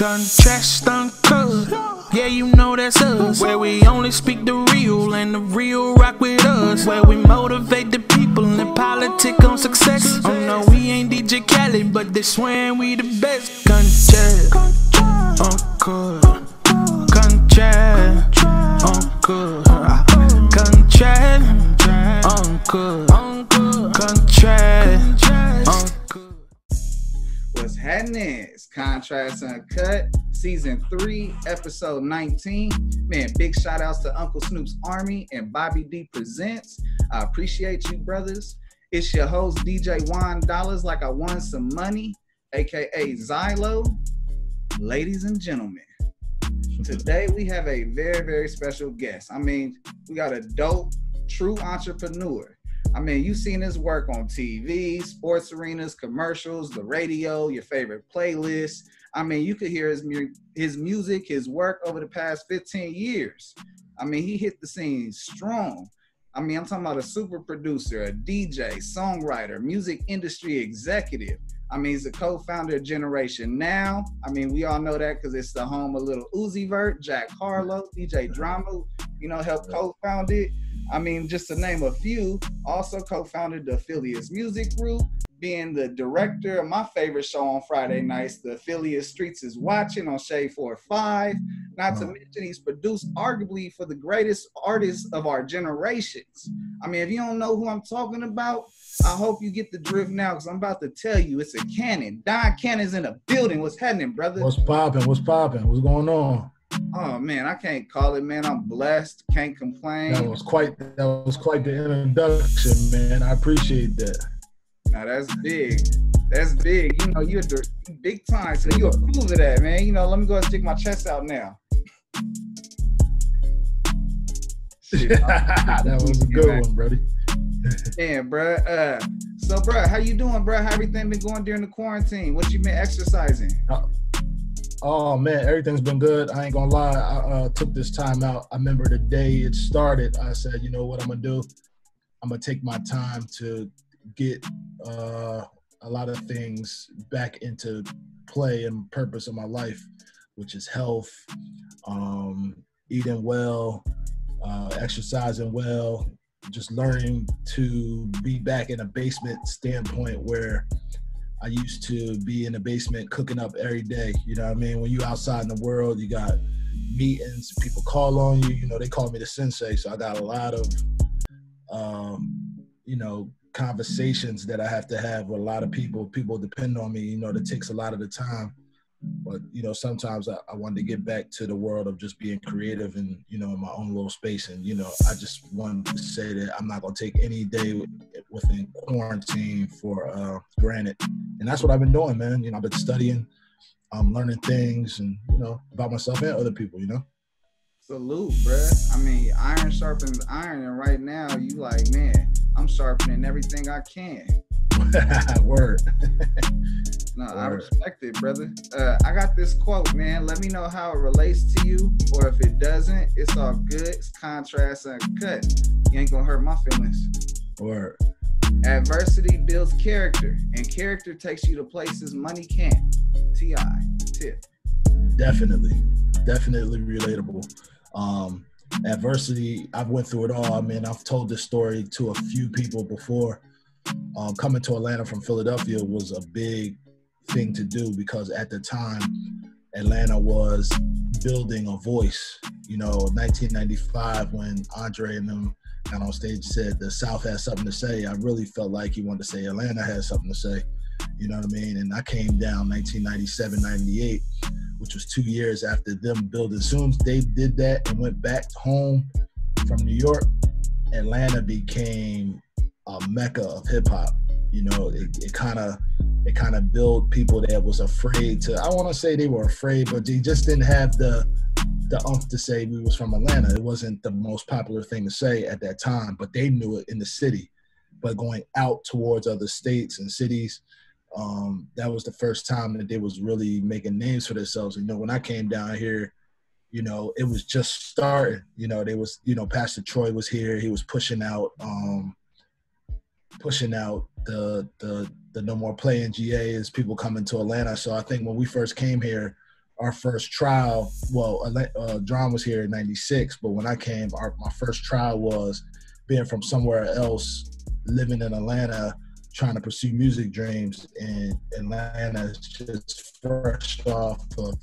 Contrast uncut. Yeah, you know that's us. Where we only speak the real and the real rock with us. Where we motivate the people and politic on success. Oh no, we ain't DJ Khaled, but they swearing we the best. Contrast uncut. Contrast uncut. It's Contrast Uncut, season three, episode 19. Man, big shout outs to Uncle Snoop's Army and Bobby D Presents. I appreciate you, brothers. It's your host, DJ Juan Dollars, like I won some money, aka Xylo. Ladies and gentlemen, today we have a very, very special guest. I mean, we got a dope, true entrepreneur. I mean, you've seen his work on TV, sports arenas, commercials, the radio, your favorite playlists. I mean, you could hear his mu- his music, his work over the past 15 years. I mean, he hit the scene strong. I mean, I'm talking about a super producer, a DJ, songwriter, music industry executive. I mean, he's the co-founder of Generation Now. I mean, we all know that because it's the home of Lil Uzi Vert, Jack Harlow, DJ Drama, you know, helped co-found it. I mean, just to name a few, also co-founded the Affiliates Music Group, being the director of my favorite show on Friday nights, the Affiliate Streets is Watching on Shade 4-5. Not to mention he's produced arguably for the greatest artists of our generations. I mean, if you don't know who I'm talking about, I hope you get the drift now because I'm about to tell you it's a cannon. Don Cannon's in the building. What's happening, brother? What's popping? What's popping? What's going on? Oh man, I can't call it, man. I'm blessed. Can't complain. That was quite that was quite the introduction, man. I appreciate that. Now that's big. That's big. You know, you're big time, so you approve of that, man. You know, let me go and stick my chest out now. Shit, that was a good one, buddy. Man, bro. Uh, so, bro, how you doing, bro? How everything been going during the quarantine? What you been exercising? Oh man, everything's been good. I ain't gonna lie. I uh, took this time out. I remember the day it started. I said, you know what I'm gonna do? I'm gonna take my time to get uh, a lot of things back into play and purpose of my life, which is health, um, eating well, uh, exercising well, just learning to be back in a basement standpoint where I used to be in the basement cooking up every day. You know what I mean? When you outside in the world, you got meetings, people call on you. You know, they call me the sensei, so I got a lot of, um, you know, conversations that I have to have with a lot of people. People depend on me. You know, that takes a lot of the time. But you know, sometimes I, I wanted to get back to the world of just being creative and you know, in my own little space. And you know, I just wanted to say that I'm not gonna take any day within quarantine for uh, granted. And that's what I've been doing, man. You know, I've been studying, um, learning things, and you know, about myself and other people. You know. Salute, bruh. I mean, iron sharpens iron, and right now you like, man, I'm sharpening everything I can. Word. No, I respect it, brother. Uh, I got this quote, man. Let me know how it relates to you, or if it doesn't, it's all good. It's contrast cut. You ain't gonna hurt my feelings. Or Adversity builds character, and character takes you to places money can't. Ti tip. definitely definitely relatable um adversity i've went through it all i mean i've told this story to a few people before um, coming to atlanta from philadelphia was a big thing to do because at the time atlanta was building a voice. You know 1995 when andre and them got on stage said the south has something to say. I really felt like he wanted to say atlanta has something to say. You know what i mean? And i came down 1997 98 which was two years after them building. As soon they did that and went back home from New York, Atlanta became a mecca of hip hop. You know, it, it kind of it kind of built people that was afraid to. I want to say they were afraid, but they just didn't have the the umph to say we was from Atlanta. It wasn't the most popular thing to say at that time, but they knew it in the city. But going out towards other states and cities, um, that was the first time that they was really making names for themselves. You know, when I came down here, you know, it was just starting. You know, they was, you know, Pastor Troy was here. He was pushing out, um, pushing out the the the no more playing GA is people coming to Atlanta. So I think when we first came here, our first trial. Well, uh, Drama was here in '96, but when I came, our my first trial was being from somewhere else, living in Atlanta, trying to pursue music dreams. And Atlanta just fresh off of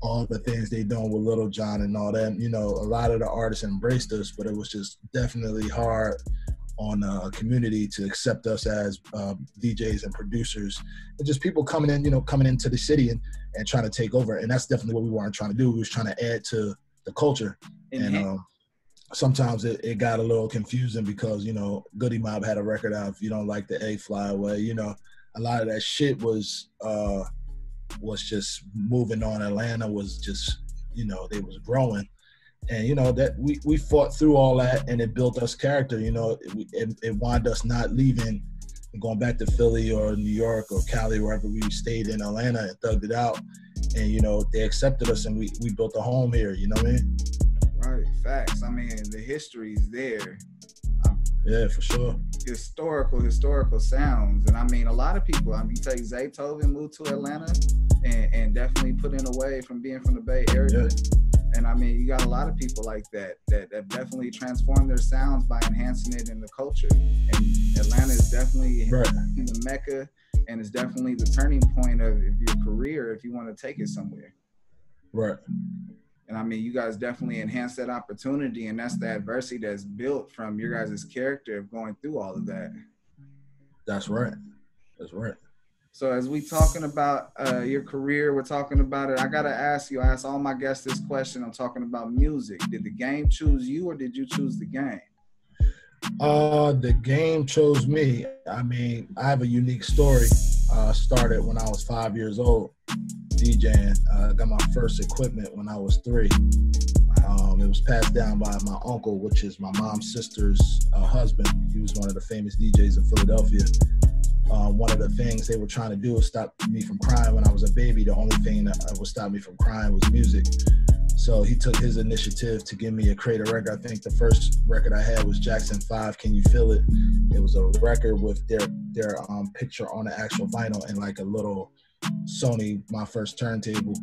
all the things they doing with Lil Jon and all that. You know, a lot of the artists embraced us, but it was just definitely hard on a community to accept us as uh, DJs and producers, and just people coming in, you know, coming into the city and, and trying to take over. And that's definitely what we weren't trying to do. We was trying to add to the culture. And um, sometimes it, it got a little confusing because, you know, Goodie Mob had a record out, if you don't like the A fly away, you know, a lot of that shit was uh was just moving on. Atlanta was just, you know, they was growing and you know that we we fought through all that and it built us character you know it, it, it wound us not leaving and going back to philly or new york or cali wherever we stayed in atlanta and thugged it out and you know they accepted us and we we built a home here you know what i mean right facts i mean the history is there yeah, for sure. Historical, historical sounds. And I mean, a lot of people, I mean, you take Zaytoven moved to Atlanta and, and definitely put in away from being from the Bay Area. Yeah. And I mean, you got a lot of people like that that, that definitely transform their sounds by enhancing it in the culture. And Atlanta is definitely right. the mecca and it's definitely the turning point of your career if you want to take it somewhere. Right. And I mean, you guys definitely enhance that opportunity, and that's the adversity that's built from your guys' character of going through all of that. That's right. That's right. So as we talking about uh, your career, we're talking about it. I gotta ask you. I ask all my guests this question. I'm talking about music. Did the game choose you, or did you choose the game? Uh, the game chose me. I mean, I have a unique story. Uh, started when I was five years old, DJing. Uh, got my first equipment when I was three. Um, it was passed down by my uncle, which is my mom's sister's uh, husband. He was one of the famous DJs in Philadelphia uh, one of the things they were trying to do was stop me from crying when I was a baby. The only thing that would stop me from crying was music. So he took his initiative to give me a creator record. I think the first record I had was Jackson Five. Can you feel it? It was a record with their their um, picture on the actual vinyl and like a little Sony, my first turntable,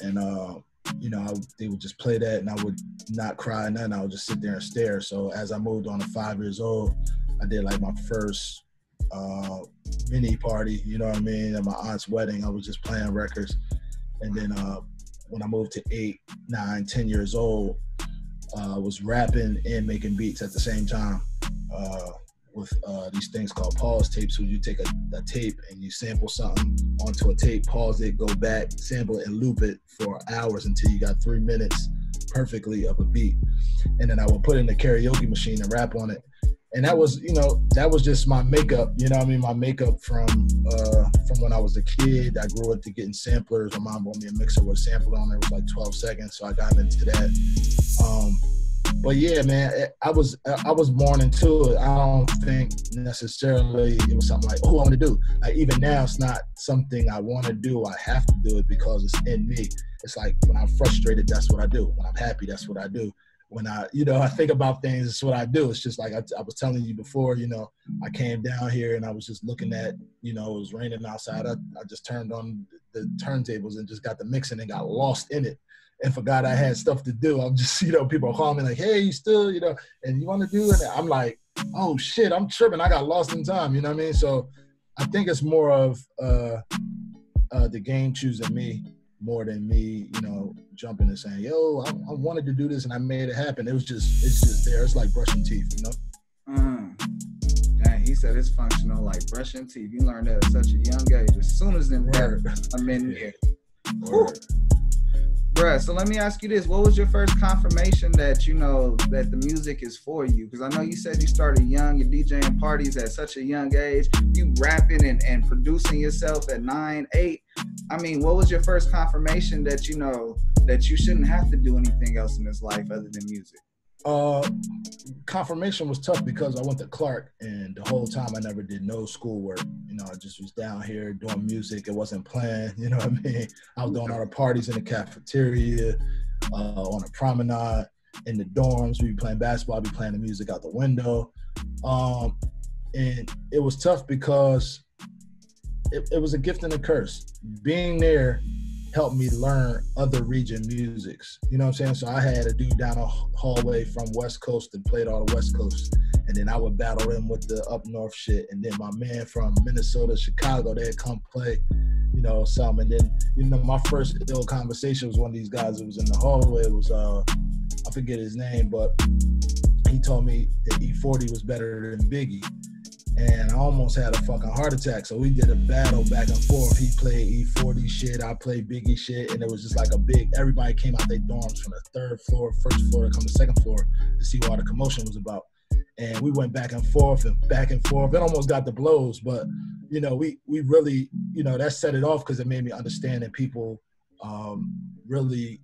and uh, you know I, they would just play that, and I would not cry nothing. I would just sit there and stare. So as I moved on to five years old, I did like my first uh, mini party, you know what I mean? At my aunt's wedding, I was just playing records. And then uh, when I moved to eight, nine, ten years old, uh, I was rapping and making beats at the same time uh, with uh, these things called pause tapes, where you take a, a, tape and you sample something onto a tape, pause it, go back, sample it, and loop it for hours until you got three minutes perfectly of a beat. And then I would put in the karaoke machine and rap on it and that was you know that was just my makeup you know i mean? My makeup from uh from when i was a kid. I grew up to getting samplers. My mom bought me a mixer with a sampler on there it was like 12 seconds so i got into that. Um but yeah man i was i was born into it. I don't think necessarily it was something like oh i want to do like even now it's not something i want to do. I have to do it because it's in me. It's like when i'm frustrated that's what i do. When i'm happy that's what i do when I, you know, I think about things, it's what I do. It's just like I, I, was telling you before, you know, I came down here and I was just looking at, you know, it was raining outside. I, I just turned on the turntables and just got the mixing and got lost in it and forgot I had stuff to do. I'm just, you know, people call me like, hey, you still, you know, and you want to do it? I'm like, oh shit, I'm tripping. I got lost in time. You know what I mean? So I think it's more of uh, uh, the game choosing me more than me, you know, jumping and saying, "Yo, I, I, wanted to do this and I made it happen." It was just, it's just there. It's like brushing teeth, you know. Mm. Dang, he said it's functional like brushing teeth. You learned that at such a young age. As soon as them I'm in here. Bruh, so let me ask you this. What was your first confirmation that you know that the music is for you? Because I know you said you started young, you're DJing parties at such a young age, you rapping and, and producing yourself at nine, eight. I mean, what was your first confirmation that you know that you shouldn't have to do anything else in this life other than music? Uh, confirmation was tough because I went to Clark and the whole time I never did no schoolwork. You know, I just was down here doing music. It wasn't planned. You know what I mean? I was doing all the parties in the cafeteria, uh, on a promenade, in the dorms. We'd be playing basketball, be playing the music out the window. Um, and it was tough because it, it was a gift and a curse. Being there helped me learn other region musics. You know what I'm saying? So I had a dude down a hallway from West Coast that played all the West Coast. And then I would battle him with the up north shit. And then my man from Minnesota, Chicago, they'd come play, you know, some. And then, you know, my first ill conversation was one of these guys that was in the hallway. It was uh I forget his name, but he told me that E40 was better than Biggie and I almost had a fucking heart attack. So we did a battle back and forth. He played E40 shit, I played Biggie shit, and it was just like a big. Everybody came out their dorms from the third floor, first floor to come to second floor to see what all the commotion was about. And we went back and forth and back and forth. It almost got the blows, but you know, we we really, you know, that set it off because it made me understand that people um, really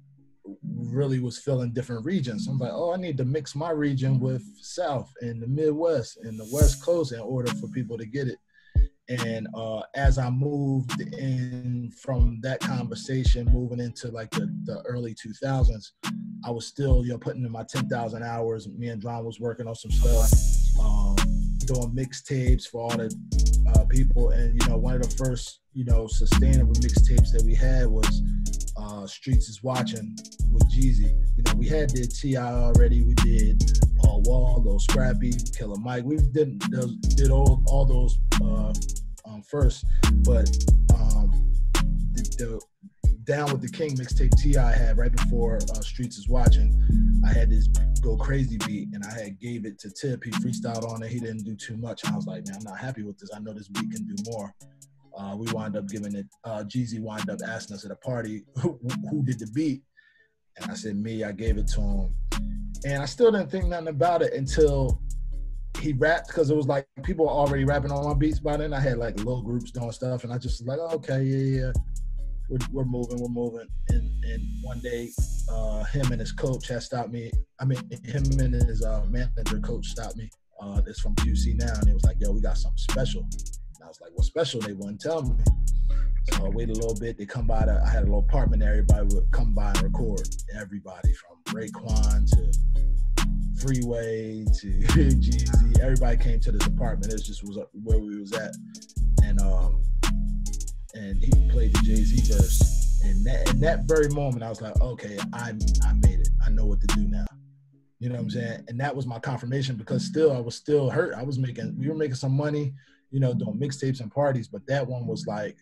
really was filling different regions. I'm like, oh, I need to mix my region with South and the Midwest and the West Coast in order for people to get it. And uh, as I moved in from that conversation, moving into like the, the early 2000s, I was still, you know, putting in my 10,000 hours. Me and John was working on some stuff, um, doing mixtapes for all the uh, people. And, you know, one of the first, you know, sustainable mixtapes that we had was uh, Streets is Watching with Jeezy. You know, we had did T.I. already. We did Paul Wall, Lil Scrappy, Killer Mike. We did did all all those uh, um, first, but um, the, the Down with the King mixtape T.I. had right before uh, Streets is Watching. I had this Go Crazy beat, and I had gave it to Tip. He freestyled on it. He didn't do too much. I was like, man, I'm not happy with this. I know this beat can do more. Uh, we wind up giving it. Uh, Jeezy wind up asking us at a party who, who did the beat, and I said me. I gave it to him, and I still didn't think nothing about it until he rapped because it was like people were already rapping on my beats by then. I had like little groups doing stuff, and I just like, oh, okay, yeah, yeah, we're, we're moving, we're moving. And and one day, uh, him and his coach had stopped me. I mean, him and his uh, manager coach stopped me. Uh, that's from QC now, and he was like, yo, we got something special. I was like, "What's special?" They wouldn't tell me. So I waited a little bit. They come by. The, I had a little apartment. Everybody would come by and record. Everybody from Raekwon to Freeway to Jeezy. Everybody came to this apartment. It just was where we was at, and um, and he played the Jay Z verse. And that, in that very moment, I was like, okay, I I made it. I know what to do now. You know what I'm saying? And that was my confirmation because still I was still hurt. I was making we were making some money you know, doing mixtapes and parties, but that one was like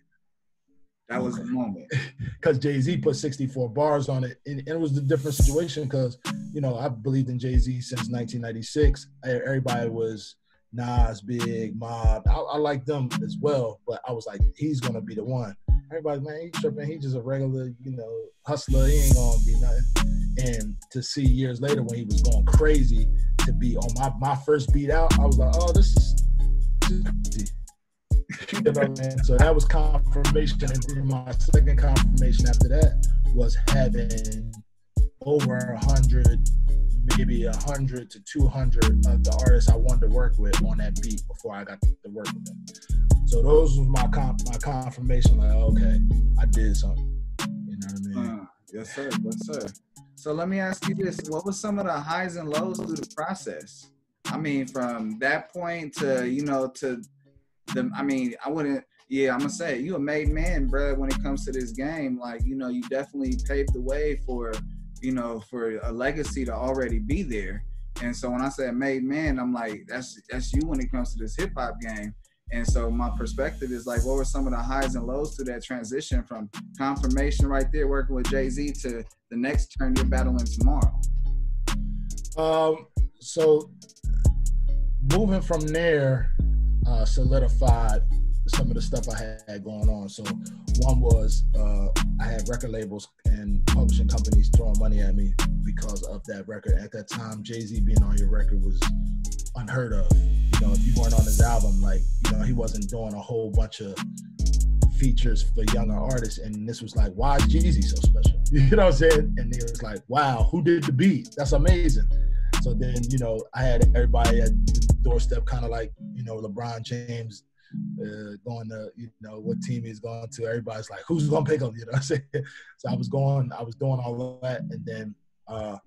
that was the moment because Jay Z put 64 bars on it, and, and it was a different situation because you know I've believed in Jay Z since 1996. Everybody was Nas, Big, Mob. I, I like them as well, but I was like, he's gonna be the one. Everybody, man, he tripping. He just a regular, you know, hustler. He ain't gonna be nothing. And to see years later when he was going crazy to be on my my first beat out, I was like, oh, this is you know, man. So that was confirmation, and then my second confirmation after that was having over a hundred, maybe a hundred to two hundred of the artists I wanted to work with on that beat before I got to work with them. So those was my my confirmation. Like, okay, I did something. You know what I mean? Uh, yes, sir. Yes, sir. So let me ask you this: What was some of the highs and lows through the process? I mean, from that point to you know to the, I mean, I wouldn't. Yeah, I'm gonna say you a made man, bro. When it comes to this game, like you know, you definitely paved the way for you know for a legacy to already be there. And so when I say made man, I'm like, that's that's you when it comes to this hip hop game. And so my perspective is like, what were some of the highs and lows to that transition from confirmation right there, working with Jay Z, to the next turn you're battling tomorrow? Um, so moving from there uh, solidified some of the stuff I had going on. So one was uh, I had record labels and publishing companies throwing money at me because of that record. At that time, Jay Z being on your record was unheard of. You know, if you weren't on his album, like you know, he wasn't doing a whole bunch of features for younger artists. And this was like, why is Jeezy so special? You know what I'm saying? And it was like, wow, who did the beat? That's amazing. So then, you know, I had everybody at doorstep, kind of like, you know, LeBron James uh, going to, you know, what team he's going to. Everybody's like, who's going to pick him? You know I'm saying? So I was going, I was doing all that. And then uh,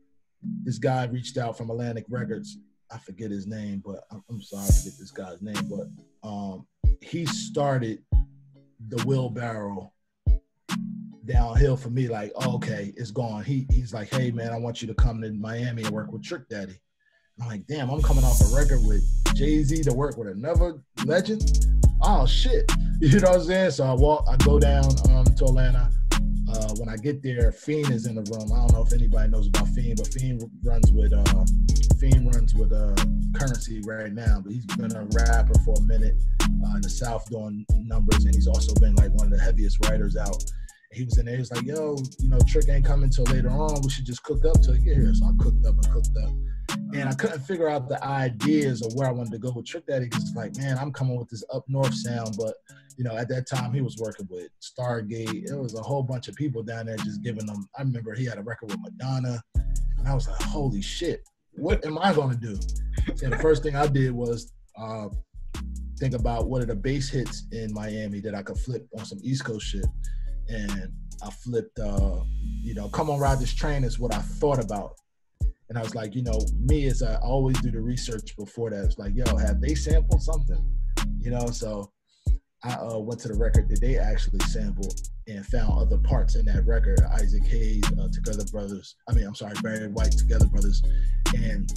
this guy reached out from Atlantic Records. I forget his name, but I'm, I'm sorry, I forget this guy's name. But um, he started the wheelbarrow downhill for me. Like, oh, okay, it's gone. He he's like, hey man, I want you to come to Miami and work with Trick Daddy. I'm like, damn, I'm coming off a record with Jay Z to work with another legend. Oh shit, you know what I'm saying? So I walk, I go down um, to Atlanta. Uh, when I get there, Fiend is in the room. I don't know if anybody knows about Fiend, but Fiend runs with uh, Fiend runs with uh, Curren$y right now. But he's been a rapper for a minute uh, in the South doing numbers, and he's also been like one of the heaviest writers out he was in there. He was like, "Yo, you know, Trick ain't coming till later on. We should just cook up till he get here." So I cooked up and cooked up, and I couldn't figure out the ideas of where I wanted to go with Trick Daddy because like, man, I'm coming with this up north sound, but you know, at that time he was working with Stargate. It was a whole bunch of people down there just giving them. I remember he had a record with Madonna, and I was like, "Holy shit, what am I gonna do?" And the first thing I did was. Uh, think about what are the bass hits in Miami that I could flip on some East Coast shit and I flipped, uh, you know, come on, ride this train is what I thought about. And I was like, you know, me as I always do the research before that. It's like, yo, have they sampled something? You know, so I uh, went to the record that they actually sampled and found other parts in that record. Isaac Hayes, uh, Together Brothers. I mean, I'm sorry, Barry White, Together Brothers, and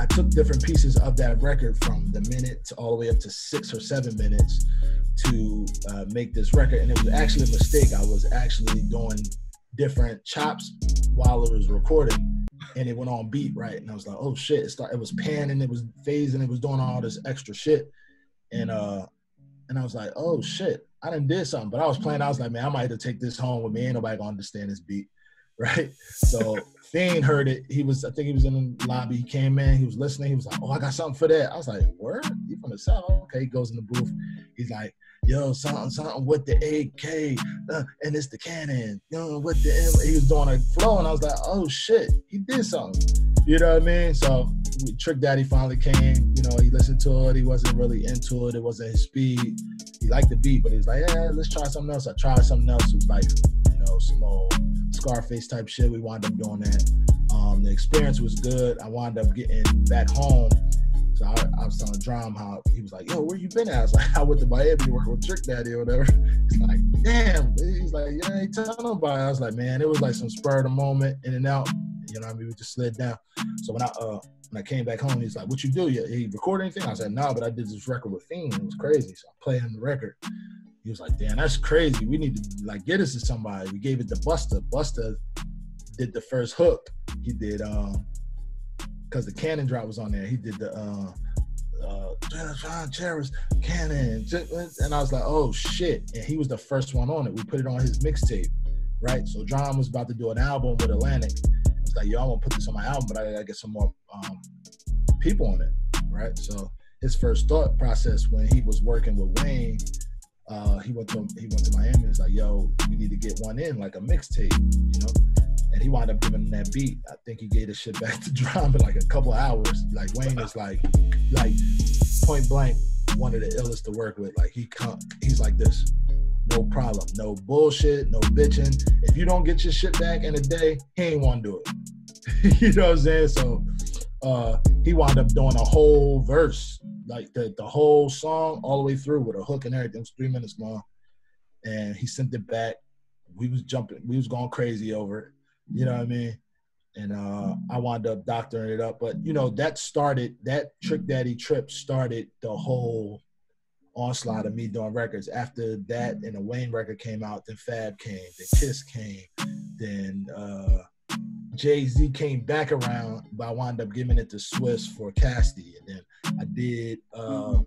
I took different pieces of that record from the minute to all the way up to six or seven minutes to uh, make this record. And it was actually a mistake. I was actually doing different chops while it was recording and it went on beat right. And I was like, oh shit, it started, it was panning, it was phasing, it was doing all this extra shit. And uh and I was like, oh shit, I didn't did something. But I was playing, I was like, man, I might have to take this home with me. Ain't nobody gonna understand this beat. Right. So Fiend heard it. He was, I think he was in the lobby. He came in, he was listening. He was like, Oh, I got something for that. I was like, Word? You from the South? Okay. He goes in the booth. He's like, Yo, something, something with the AK, uh, and it's the cannon, you know, with the M. He was doing a flow, and I was like, Oh shit, he did something. You know what I mean? So Trick Daddy finally came. You know, he listened to it. He wasn't really into it. It wasn't his speed. He liked the beat, but he's like, yeah, let's try something else. I tried something else. It was like, you know, some old Scarface type shit. We wound up doing that. Um, the experience was good. I wound up getting back home. So I, I was telling Drama how he was like, "Yo, where you been at?" I was like, "I went to Miami to work with Trick Daddy or whatever." He's like, "Damn." He's like, "Yeah, ain't telling nobody." I was like, "Man, it was like some spur of the moment, in and out." You know what I mean? We just slid down. So when I uh when I came back home, he's like, "What you do? You he record anything?" I said, "No, nah, but I did this record with Fiend. It was crazy." So I played him the record. He was like, damn, that's crazy. We need to like get this to somebody. We gave it to Busta. Busta did the first hook. He did um because the cannon drop was on there. He did the uh uh John Cherish Cannon. And I was like, oh shit. And he was the first one on it. We put it on his mixtape. Right. So John was about to do an album with Atlantic. I was like, yo, I want to put this on my album, but I gotta get some more um, people on it. Right. So his first thought process when he was working with Wayne uh, he went to he went to Miami. He's like, "Yo, we need to get one in, like a mixtape," you know. And he wound up giving him that beat. I think he gave the shit back to Drama in like a couple hours. Like Wayne is like, like point blank, one of the illest to work with. Like he come, he's like this, no problem, no bullshit, no bitching. If you don't get your shit back in a day, he ain't want to do it. you know what I'm saying? So uh, he wound up doing a whole verse like the, the whole song all the way through with a hook and everything. It was three minutes long. And he sent it back. We was jumping, we was going crazy over it. You know what I mean? And uh, I wound up doctoring it up. But you know, that started that Trick Daddy trip started the whole onslaught of me doing records. After that and the Wayne record came out, then Fab came, then Kiss came, then uh Jay Z came back around, but I wound up giving it to Swizz for Cassidy, and then I did uh,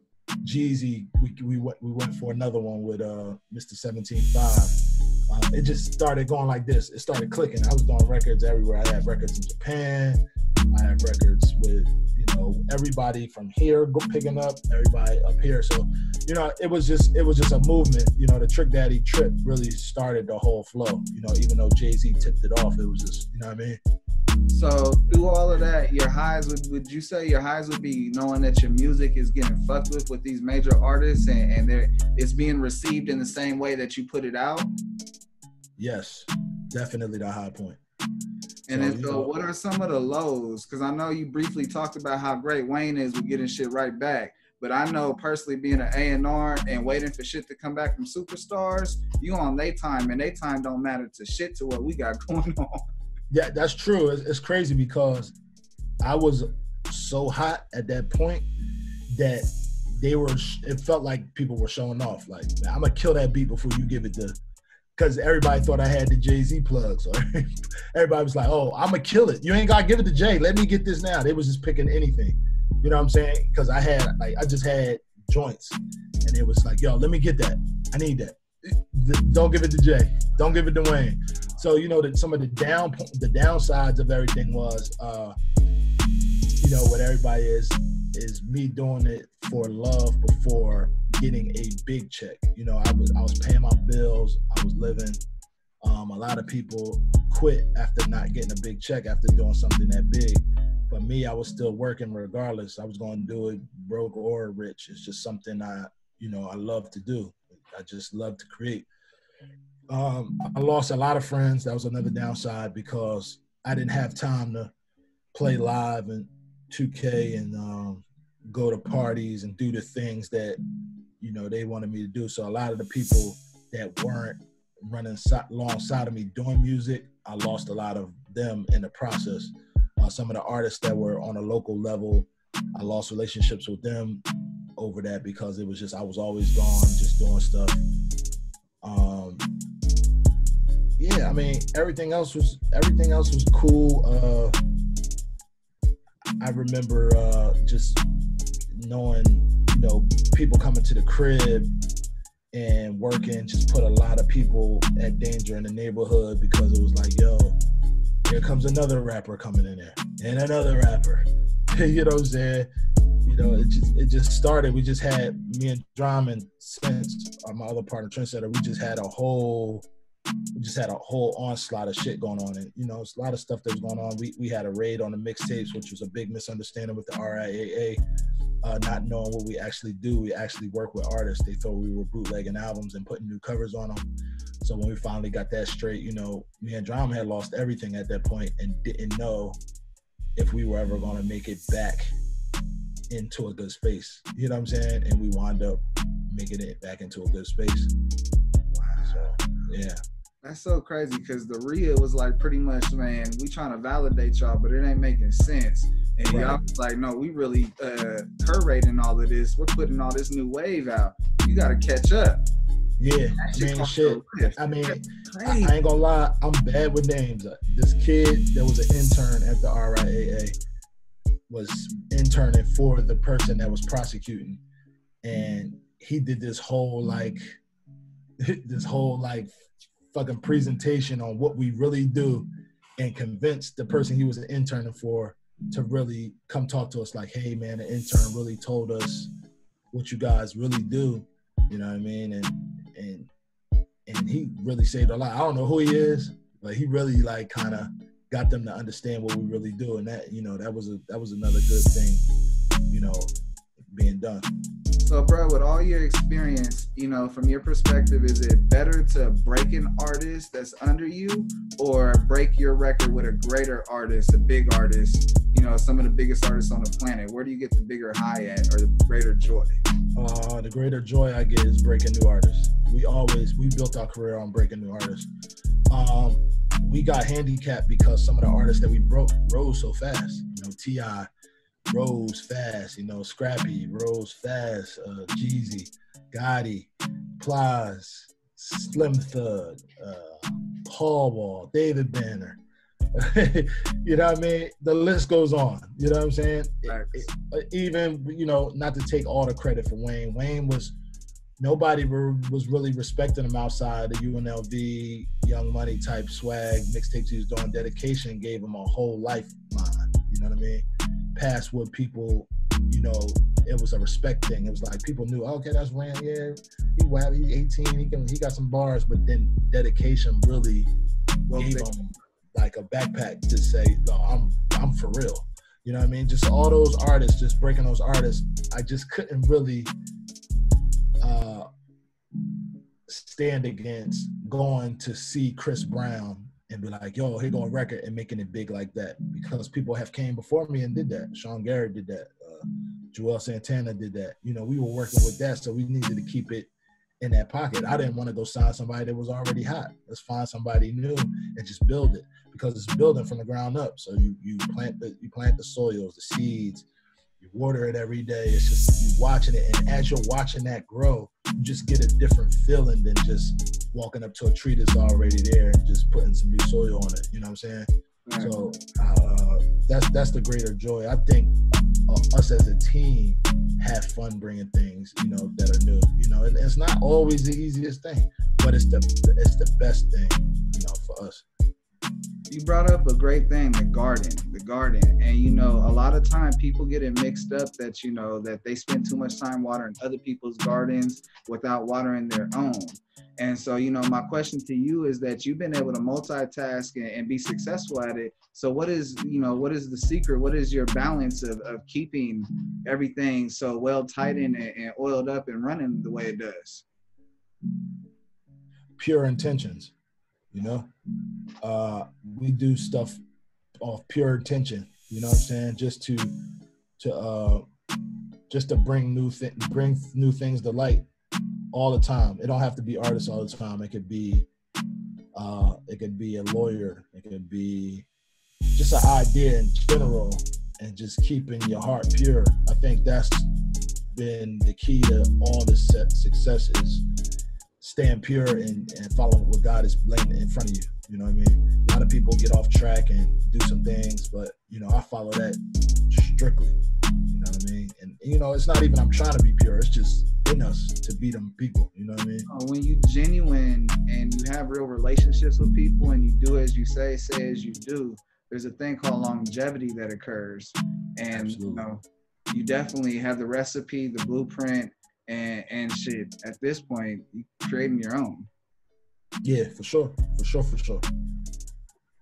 Jeezy. We, we went we went for another one with uh, Mr. Seventeen Five. Um, it just started going like this. It started clicking. I was doing records everywhere. I had records in Japan. I had records with you know everybody from here picking up everybody up here. So you know it was just it was just a movement. You know the Trick Daddy trip really started the whole flow. You know even though Jay Z tipped it off, it was just you know what I mean. So through all of that, your highs would would you say your highs would be knowing that your music is getting fucked with with these major artists and, and they're it's being received in the same way that you put it out? Yes, definitely the high point. And then, so what are some of the lows? Because I know you briefly talked about how great Wayne is with getting shit right back. But I know personally being an A and R and waiting for shit to come back from superstars, you on their time and their time don't matter to shit to what we got going on. Yeah, that's true. It's, it's crazy because I was so hot at that point that they were. It felt like people were showing off. Like, man, I'm gonna kill that beat before you give it to. Because everybody thought I had the Jay Z plug, so everybody was like, "Oh, I'm gonna kill it. You ain't gotta give it to Jay. Let me get this now." They was just picking anything. You know what I'm saying? Because I had like I just had joints, and it was like, "Yo, let me get that. I need that. Don't give it to Jay. Don't give it to Wayne." So you know that some of the down the downsides of everything was, uh, you know, what everybody is is me doing it for love before getting a big check. You know, I was I was paying my bills, I was living. Um, a lot of people quit after not getting a big check after doing something that big. But me, I was still working regardless. I was going to do it broke or rich. It's just something I, you know, I love to do. I just love to create. Um, I lost a lot of friends. That was another downside because I didn't have time to play live and 2K and um, go to parties and do the things that you know they wanted me to do. So a lot of the people that weren't running so- alongside of me doing music, I lost a lot of them in the process. Uh, some of the artists that were on a local level, I lost relationships with them over that because it was just I was always gone, just doing stuff. Um, yeah, I mean everything else was everything else was cool. Uh, I remember uh, just knowing, know, people coming to the crib and working just put a lot of people at danger in the neighborhood because it was like, yo, here comes another rapper coming in there and another rapper. you know what I'm saying? You know, it just it just started. We just had me and Drummond since uh, my other partner Trendsetter, we just had a whole we just had a whole onslaught of shit going on, and you know, it's a lot of stuff that was going on. We we had a raid on the mixtapes, which was a big misunderstanding with the RIAA, uh, not knowing what we actually do. We actually work with artists. They thought we were bootlegging albums and putting new covers on them. So when we finally got that straight, you know, me and Drama had lost everything at that point and didn't know if we were ever going to make it back into a good space. You know what I'm saying? And we wound up making it back into a good space. Wow. So, yeah. That's so crazy because the real was like pretty much, man, we trying to validate y'all, but it ain't making sense. And right. y'all was like, no, we really uh curating all of this. We're putting all this new wave out. You gotta catch up. Yeah, man, shit. I mean, I, I, ain't gonna lie, I'm bad with names. This kid that was an intern at the RIAA was interning for the person that was prosecuting, and he did this whole like, this whole like fucking presentation on what we really do and convince the person he was an intern for to really come talk to us like, hey man, the intern really told us what you guys really do. You know what I mean? And and and he really saved a lot. I don't know who he is, but he really like kind of got them to understand what we really do. And that, you know, that was a that was another good thing, you know, being done. So, bro, with all your experience, you know, from your perspective, is it better to break an artist that's under you or break your record with a greater artist, a big artist, you know, some of the biggest artists on the planet? Where do you get the bigger high at or the greater joy? Uh, the greater joy I get is breaking new artists. We always, we built our career on breaking new artists. Um, we got handicapped because some of the artists that we broke rose so fast. You know, T.I., rose fast. You know, Scrappy rose fast. Uh, Jeezy, Gotti, Plies, Slim Thug, uh, Paul Wall, David Banner. you know what I mean? The list goes on. You know what I'm saying? It, it, uh, even you know, not to take all the credit for Wayne. Wayne was nobody re- was really respecting him outside the UNLV Young Money type swag mixtapes he was doing. Dedication gave him a whole lifeline. You know what I mean? Past what people, you know, it was a respect thing. It was like people knew, oh, okay, that's Wayne. Yeah, he wab, he's 18. He can, he got some bars, but then dedication really well, gave him like a backpack to say, no, I'm, I'm for real. You know what I mean? Just all those artists, just breaking those artists. I just couldn't really uh, stand against going to see Chris Brown and be like, yo, here go a record and making it big like that because people have came before me and did that. Sean Garrett did that. Uh, Juelz Santana did that. You know, we were working with that, so we needed to keep it in that pocket. I didn't want to go sign somebody that was already hot. Let's find somebody new and just build it because it's building from the ground up. So you you plant the you plant the soils, the seeds, you water it every day. It's just you watching it, and as you're watching that grow, you just get a different feeling than just walking up to a tree that's already there and just putting some new soil on it. You know what I'm saying? So uh, that's that's the greater joy. I think uh, us as a team have fun bringing things, you know, that are new. You know, and it's not always the easiest thing, but it's the it's the best thing, you know, for us. You brought up a great thing, the garden, the garden, and you know, a lot of time people get it mixed up that you know that they spend too much time watering other people's gardens without watering their own. And so, you know, my question to you is that you've been able to multitask and, and, be successful at it. So what is, you know, what is the secret? What is your balance of, of keeping everything so well tightened and, and oiled up and running the way it does? Pure intentions, you know, uh, we do stuff off pure intention, you know what I'm saying? Just to, to, uh, just to bring new thing, bring new things to light all the time. It don't have to be artists all the time. It could be uh, it could be a lawyer. It could be just an idea in general, and just keeping your heart pure. I think that's been the key to all the success is staying pure and, and following what God is laying in front of you. You know what I mean? A lot of people get off track and do some things, but you know, I follow that strictly. You know what I mean? And you know, it's not even I'm trying to be pure. It's just in us to be them people. You know what I mean? Uh, when you genuine and you have real relationships with people and you do as you say, say as you do, there's a thing called longevity that occurs. And Absolutely. you know, you definitely have the recipe, the blueprint, and and shit. At this point, you creating your own. Yeah, for sure, for sure, for sure.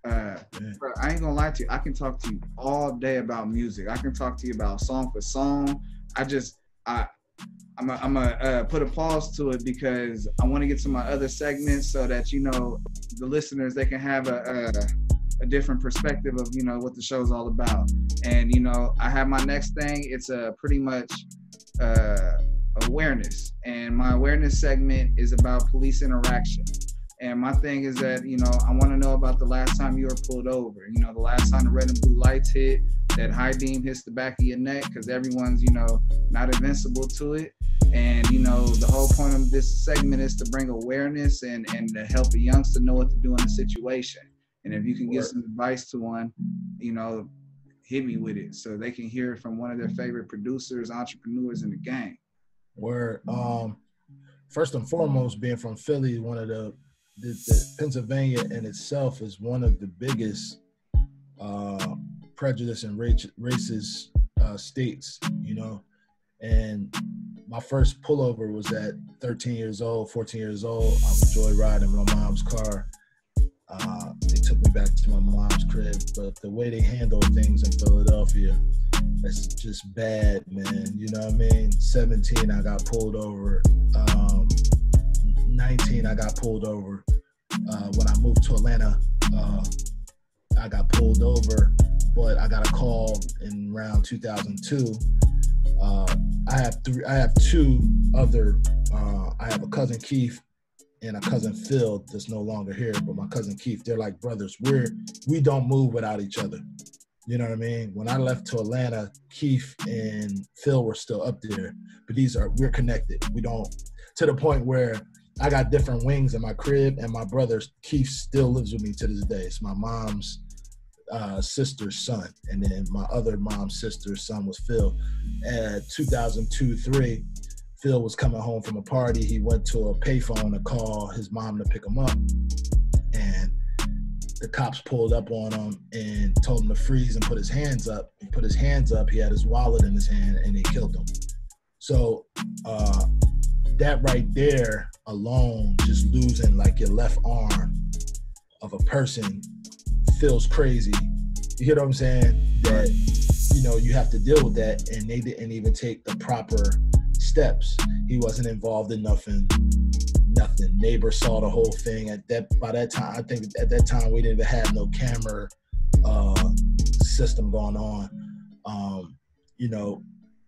Uh, bro, I ain't gonna lie to you. I can talk to you all day about music. I can talk to you about song for song. I just, I, I'm gonna uh, put a pause to it because I want to get to my other segments so that you know the listeners they can have a, a, a different perspective of you know what the show's all about. And you know, I have my next thing. It's a pretty much uh, awareness, and my awareness segment is about police interaction. And my thing is that, you know, I want to know about the last time you were pulled over. You know, the last time the red and blue lights hit, that high beam hits the back of your neck, because everyone's, you know, not invincible to it. And, you know, the whole point of this segment is to bring awareness and, and to help a youngster know what to do in a situation. And if you can give some advice to one, you know, hit me with it so they can hear it from one of their favorite producers, entrepreneurs in the game. Where, um, first and foremost, being from Philly, one of the the, the Pennsylvania in itself is one of the biggest uh, prejudice and race, racist uh, states, you know. And my first pullover was at 13 years old, 14 years old. I was joyriding my mom's car. Uh, they took me back to my mom's crib, but the way they handle things in Philadelphia, it's just bad, man. You know what I mean? 17, I got pulled over. Um, 19, I got pulled over. Uh, when I moved to Atlanta, uh, I got pulled over, but I got a call in around 2002. Uh, I have three. I have two other. Uh, I have a cousin Keith and a cousin Phil that's no longer here, but my cousin Keith. They're like brothers. We're we don't move without each other. You know what I mean? When I left to Atlanta, Keith and Phil were still up there, but these are we're connected. We don't to the point where I got different wings in my crib, and my brother Keith still lives with me to this day. It's my mom's uh, sister's son, and then my other mom's sister's son was Phil. At 2002 3, Phil was coming home from a party. He went to a payphone to call his mom to pick him up, the cops pulled up on him and told him to freeze and put his hands up. He put his hands up. He had his wallet in his hand, and they killed him. So uh, that right there alone, just losing like your left arm of a person feels crazy. You hear what I'm saying? That you know you have to deal with that, and they didn't even take the proper steps. He wasn't involved in nothing. Nothing. Neighbor saw the whole thing. At that by that time, I think at that time we didn't have no camera uh, system going on. Um, you know,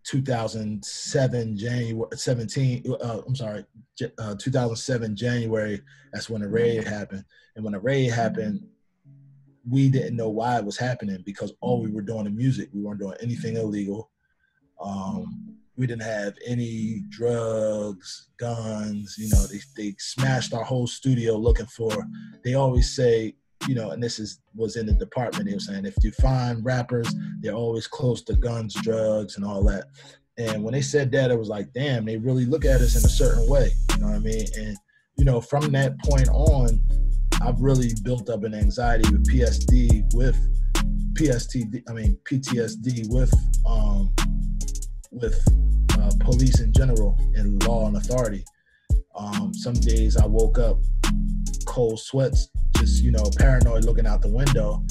2007 January 17. Uh, I'm sorry, uh, 2007 January. That's when the raid happened. And when the raid happened, we didn't know why it was happening because all we were doing in music. We weren't doing anything illegal. Um, we didn't have any drugs, guns. You know, they they smashed our whole studio looking for. They always say you know, and this is was in the department. They were saying if you find rappers, they're always close to guns, drugs, and all that. And when they said that, it was like, damn, they really look at us in a certain way. You know what I mean? And you know, from that point on, I've really built up an anxiety with PSD, with PSTD, I mean PTSD, with um, with uh, police in general and law and authority. Um, some days I woke up cold sweats just you know paranoid looking out the window,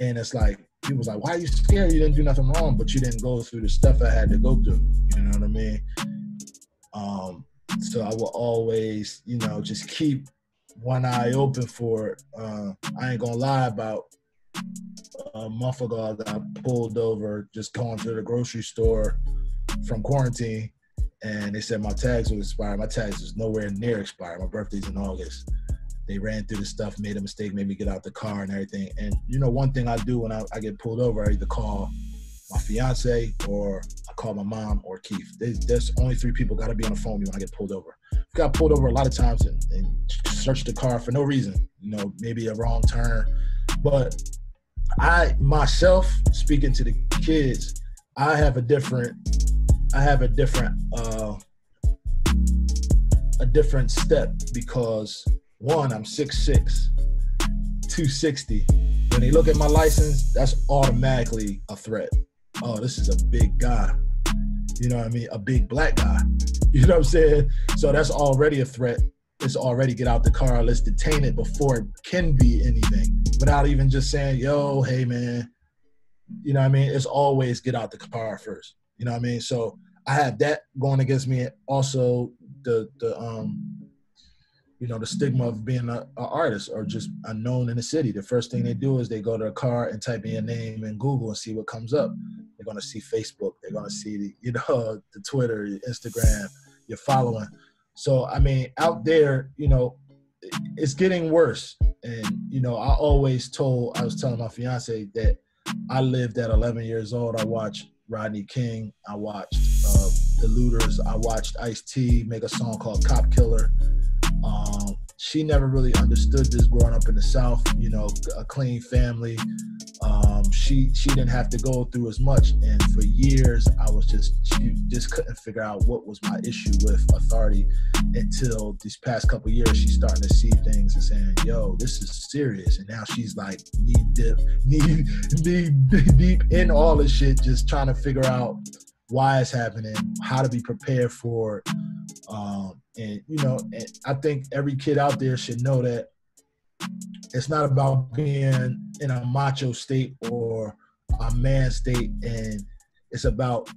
and it's like he was like, "Why are you scared? You didn't do nothing wrong, but you didn't go through the stuff I had to go through." You know what I mean? Um, so I will always, you know, just keep one eye open for it. Uh, I ain't gonna lie about a month ago. I got pulled over just going to the grocery store from quarantine, and they said my tags were expired. My tags was nowhere near expired. My birthday's in August they ran through the stuff, made a mistake, made me get out the car and everything. And you know, one thing I do when I, I get pulled over, I either call my fiance or I call my mom or Keith. There's, only three people got to be on the phone when I get pulled over. I got pulled over a lot of times and, and searched the car for no reason. You know, maybe a wrong turn, but I myself speaking to the kids, I have a different, I have a different, uh, a different step because one, I'm 6'6, 260. When they look at my license, that's automatically a threat. Oh, this is a big guy. You know what I mean? A big black guy. You know what I'm saying? So that's already a threat. It's already get out the car. Let's detain it before it can be anything without even just saying, yo, hey, man. You know what I mean? It's always get out the car first. You know what I mean? So I have that going against me. Also, the the um you know the stigma of being an artist or just unknown in the city. The first thing they do is they go to a car and type in your name in google and see what comes up. They're to see facebook. They're to see the, you know the twitter your instagram your following. So i mean out there you know it's getting worse. And you know i always told i was telling my fiance that i lived at 11 years old. I watched rodney king. I watched the looters i watched ice t make a song called cop killer um, she never really understood this growing up in the South. You know, a clean family. Um, she she didn't have to go through as much, and for years I was just she just couldn't figure out what was my issue with authority until these past couple years she's starting to see things and saying, "Yo, this is serious." And now she's like knee dip, knee knee deep in all this shit, just trying to figure out why it's happening, how to be prepared for it. Um, and you know, and I think every kid out there should know that it's not about being in a macho state or a man state, and it's about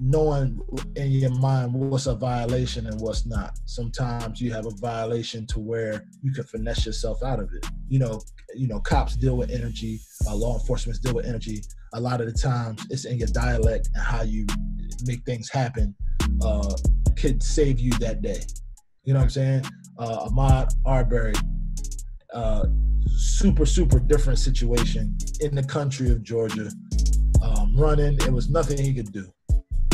knowing in your mind what's a violation and what's not. Sometimes you have a violation to where you can finesse yourself out of it. You know, you know, cops deal with energy, uh, law enforcement deal with energy. A lot of the times, it's in your dialect and how you make things happen. Uh, could save you that day. You know what I'm saying? Uh, Ahmaud Arbery, uh, super, super different situation in the country of Georgia. Um, running, it was nothing he could do.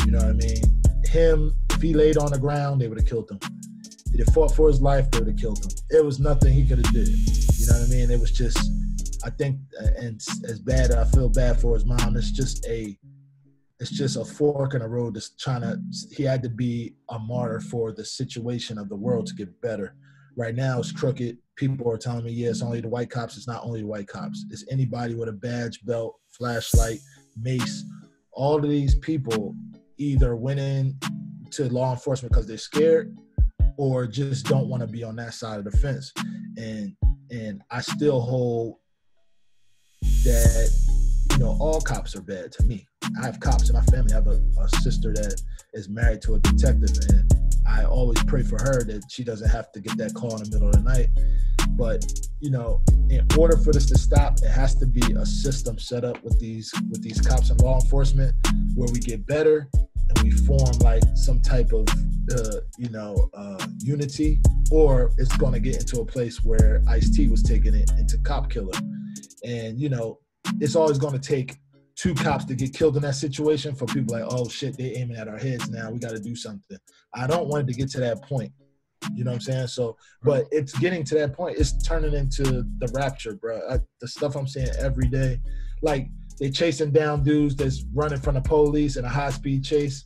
You know what I mean? Him, if he laid on the ground, they would have killed him. If he fought for his life, they would have killed him. It was nothing he could have did. You know what I mean? It was just, I think, uh, and as bad, I feel bad for his mom. It's just a it's just a fork in the road that's trying to he had to be a martyr for the situation of the world to get better right now it's crooked people are telling me yeah it's only the white cops it's not only the white cops it's anybody with a badge belt flashlight mace all of these people either went in to law enforcement because they're scared or just don't want to be on that side of the fence and and i still hold that you know all cops are bad to me I have cops in my family. I have a, a, sister that is married to a detective, and I always pray for her that she doesn't have to get that call in the middle of the night. But you know, in order for this to stop, it has to be a system set up with these with these cops and law enforcement where we get better and we form like some type of uh, you know uh, unity, or it's going to get into a place where Ice T was taking it into cop killer, and you know it's always going to take two cops to get killed in that situation for people like oh shit they aiming at our heads now we got to do something. I don't want it to get to that point. You know what I'm saying? So, but it's getting to that point. It's turning into the rapture, bro. I, the stuff I'm seeing every day, like they chasing down dudes that's running from the police in a high speed chase.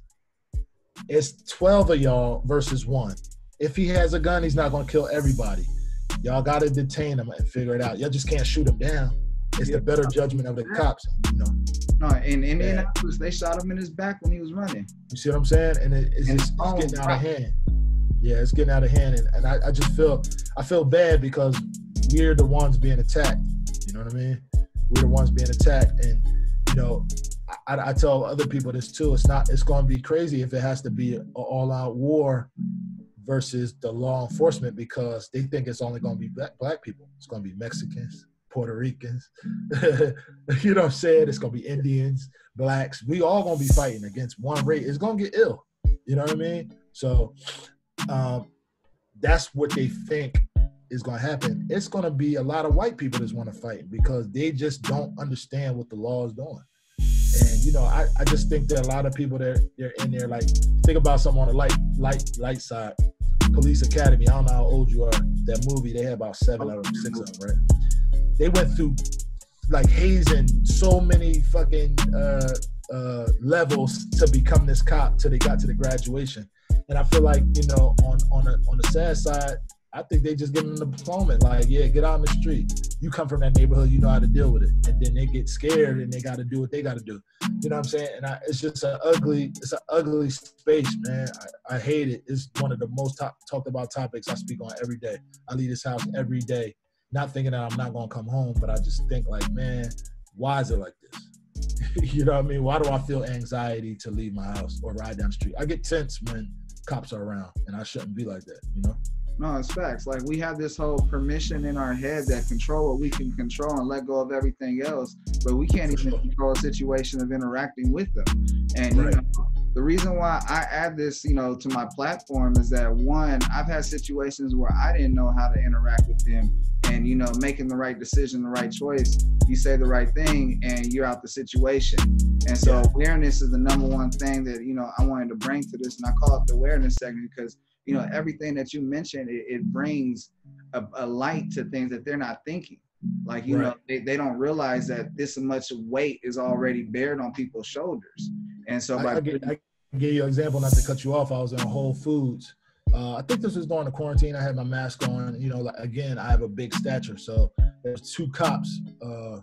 It's 12 of y'all versus one. If he has a gun, he's not gonna kill everybody. Y'all gotta detain him and figure it out. Y'all just can't shoot him down. It's the better judgment of the cops, you know. No, in Indianapolis, they shot him in his back when he was running. You see what I'm saying? And it, it's, just, it's getting out of hand. Yeah, it's getting out of hand, and, and I, I just feel I feel bad because we're the ones being attacked. You know what I mean? we're the ones being attacked. And you know, I, I tell other people this too. It's not. It's going to be crazy if it has to be an all-out war versus the law enforcement because they think it's only going to be black, black people. It's going to be Mexicans, Puerto Ricans. you know what I'm saying? It's to be Indians, blacks. We all to be fighting against one race. It's to get ill. You know what I mean? So um, that's what they think is to happen, it's to be a lot of white people that's want to fight because they just don't understand what the law is doing. And you know, I, I just think that a lot of people that they're in there like think about something on the light light light side. Police Academy. I don't know how old you are. That movie they had about seven of them, six of them, right? They went through like hazing so many fucking uh, uh, levels to become this cop till they got to the graduation. And I feel like you know, on on a on the sad side, I think they just give them the diploma. Like, yeah, get out on the street. You come from that neighborhood, you know how to deal with it. And then they get scared and they got to do what they got to do. You know what I'm saying? And I, it's just an ugly, it's an ugly space, man. I, I hate it. It's one of the most top, talked about topics I speak on every day. I leave this house every day, not thinking that I'm not gonna come home, but I just think like, man, why is it like this? you know what I mean? Why do I feel anxiety to leave my house or ride down the street? I get tense when cops are around, and I shouldn't be like that. You know? No, it's facts. Like we have this whole permission in our head that control what we can control and let go of everything else, but we can't even control a situation of interacting with them. And right. you know, the reason why I add this, you know, to my platform is that one, I've had situations where I didn't know how to interact with them, and you know, making the right decision, the right choice, you say the right thing, and you're out the situation. And so, awareness is the number one thing that you know I wanted to bring to this, and I call it the awareness segment because you know everything that you mentioned it, it brings a, a, light to things that they're not thinking like you right. know they, they don't realize that this much weight is already bared on people's shoulders and so I, I, give, I give you an example not to cut you off i was in whole foods uh, I think this was during the quarantine. I had my mask on. You know, like, again, I have a big stature, so there's two cops, uh,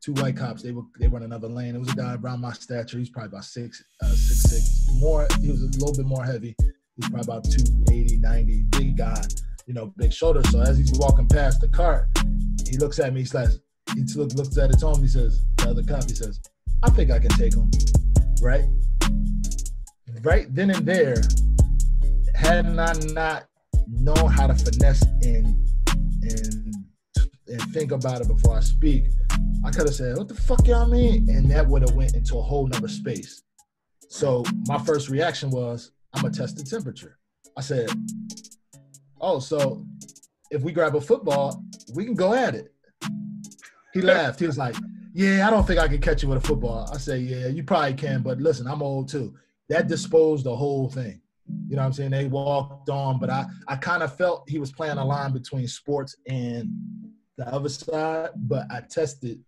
two white cops. They were they run another lane. It was a guy around my stature. He's probably about six, uh, six six. More, he was a little bit more heavy. He's probably about 280, 90, big guy, you know, big shoulders. So as he's walking past the cart, he looks at me, he says, he looks, looks at his home, he says, the other cop, he says, I think I can take him. Right? Right then and there, had I not known how to finesse and and and think about it before I speak, I could have said, "What the fuck y'all mean?" And that would have went into a whole nother space. So my first reaction was, I'm gonna test the temperature. I said, Oh, so if we grab a football, we can go at it. He laughed. He was like, Yeah, I don't think I can catch you with a football. I say, Yeah, you probably can, but listen, I'm old too. That disposed the whole thing. You know what I'm saying? They walked on, but I, I kind of felt he was playing a line between sports and the other side, but I tested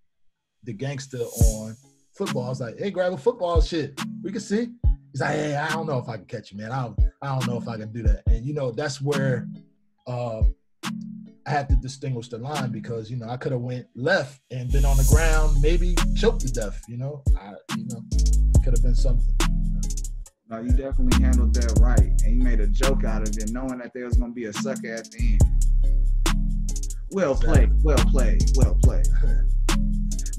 the gangster on football. I was like, hey, grab a football shit. We can see. He's like, hey, I don't know if I can catch you, man. I don't, I don't know if I can do that. And you know, that's where uh, I had to distinguish the line because you know I could have went left and been on the ground, maybe choked to death. You know, I, you know, could have been something. No, you definitely handled that right, and you made a joke out of it, knowing that there was gonna be a sucker at the end. Well played, well played, well played.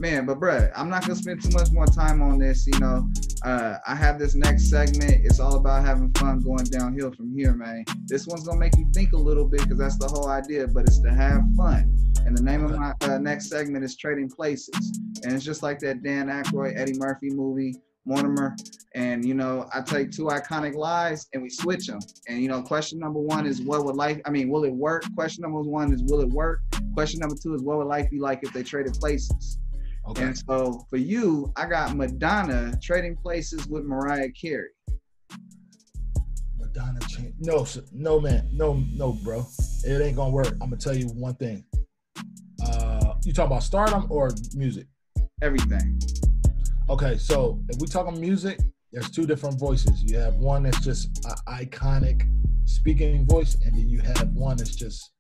man, but bruh, I'm not gonna spend too much more time on this. You know, uh, I have this next segment. It's all about having fun going downhill from here, man. This one's gonna make you think a little bit because that's the whole idea. But it's to have fun. And the name of my uh, next segment is Trading Places. And it's just like that Dan Aykroyd, Eddie Murphy movie Mortimer. And you know, I take two iconic lies and we switch them. And you know, question number one is what would life? I mean, will it work? Question number one is will it work? Question number two is what would life be like if they traded places? Okay. And so for you, I got Madonna trading places with Mariah Carey. Madonna change. No, no, man, no, no, bro. It ain't gonna work. I'm gonna tell you one thing. Uh, you talking about stardom or music? Everything. Okay, so if we talk talking music, there's two different voices. You have one that's just an iconic speaking voice, and then you have one that's just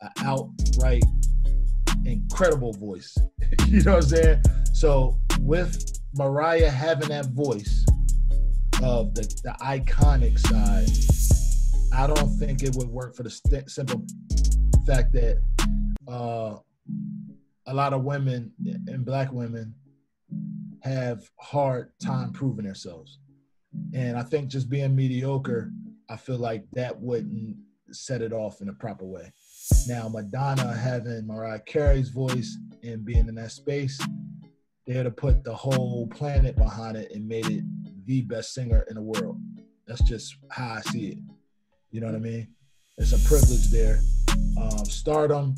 an outright incredible voice. you know what I'm saying? So with Mariah having that voice of the, the iconic side, I don't think it would work for the st- simple fact that uh, a lot of women and black women have hard time proving themselves. And I think just being mediocre, I feel like that wouldn't set it off in a proper way. Now, Madonna having Mariah Carey's voice and being in that space, they'd have put the whole planet behind it and made it the best singer in the world. That's just how I see it. You know what I mean? It's a privilege there. Um, stardom,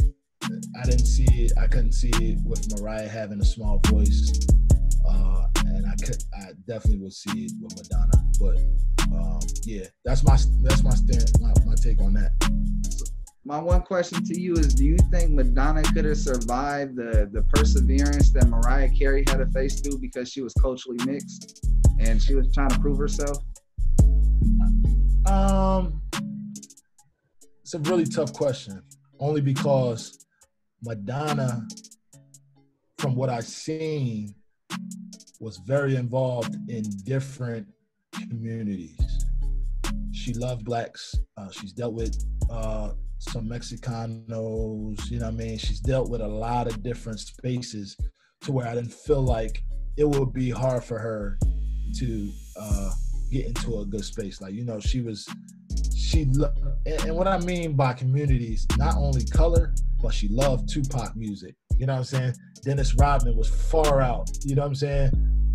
I didn't see it. I couldn't see it with Mariah having a small voice, uh, and I could. I definitely would see it with Madonna. But um, yeah, that's my that's my stand, my, my take on that. My one question to you is: Do you think Madonna could have survived the the perseverance that Mariah Carey had to face through because she was culturally mixed and she was trying to prove herself? Um, it's a really tough question, only because Madonna, from what I've seen, was very involved in different communities. She loved blacks. Uh, she's dealt with uh, some Mexicanos. You know what I mean? She's dealt with a lot of different spaces to where I didn't feel like it would be hard for her to uh, get into a good space. Like you know, she was she lo- and, and what I mean by communities, not only color, but she loved Tupac music. You know what I'm saying? Dennis Rodman was far out. You know what I'm saying?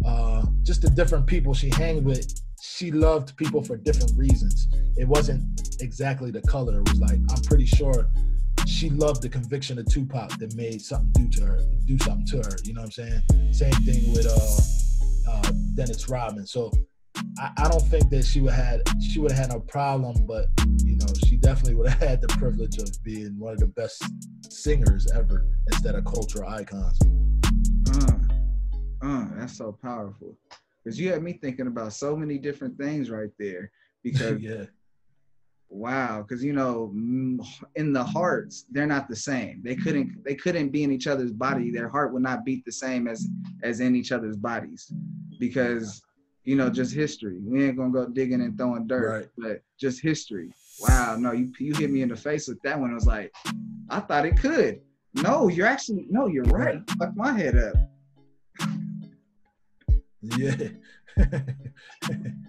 Uh, just the different people she hanged with. She loved people for different reasons. It wasn't exactly the color. It was like I'm pretty sure she loved the conviction of Tupac that made something do to her, do something to her. You know what I'm saying? Same thing with uh, uh, Dennis Rodman. So I, I don't think that she would had she would have had no problem, but you know she definitely would have had the privilege of being one of the best singers ever instead of cultural icons. Uh, uh, that's so powerful. Because you had me thinking about so many different things right there. Because yeah, wow, because you know, in the hearts, they're not the same. They couldn't they couldn't be in each other's body. Their heart would not beat the same as as in each other's bodies. Because you know, just history. We ain't gonna go digging and throwing dirt, Right. but just history. Wow, no, you you hit me in the face with that one. I was like, I thought it could. No, you're actually no, you're right. Fuck my head up. Yeah.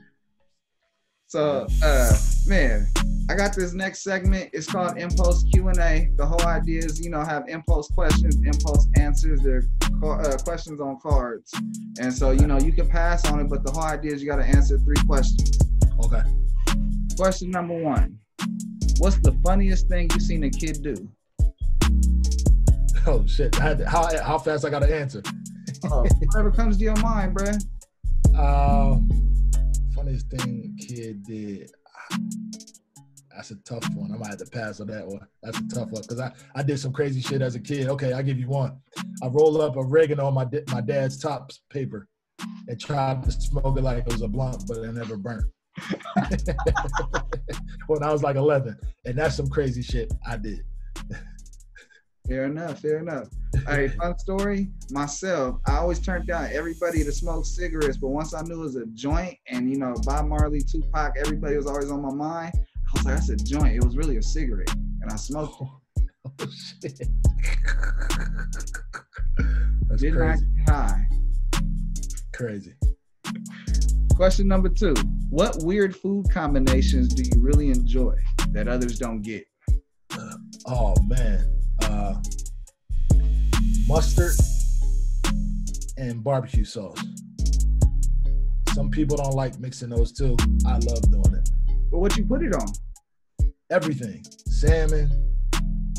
So, uh, man, I got this next segment. It's called Impulse Q and A. The whole idea is, you know, have impulse questions, impulse answers. They're uh, questions on cards, and so you know you can pass on it, but the whole idea is you got to answer three questions. okay. Question number one: What's the funniest thing you've seen a kid do? Oh shit! I had to- how how fast I got to answer? Oh, whatever comes to your mind, bruh. Uh, funniest thing kid did. That's a tough one. I might have to pass on that one. That's a tough one because I, I did some crazy shit as a kid. Okay, I'll give you one. I rolled up oregano on my my dad's top paper and tried to smoke it like it was a blunt, but it never burnt. when I was like 11, and that's some crazy shit I did. Fair enough. Fair enough. Hey, fun story. Myself, I always turned down everybody to smoke cigarettes, but once I knew it was a joint, and you know, Bob Marley, Tupac, everybody was always on my mind. I was like, that's a joint. It was really a cigarette, and I smoked it. Oh shit. That's Did not crazy. get high. Crazy. Question number two: What weird food combinations do you really enjoy that others don't get? Uh, oh man. Uh mustard and barbecue sauce. Some people don't like mixing those too. I love doing it. But what you put it on? Everything. Salmon.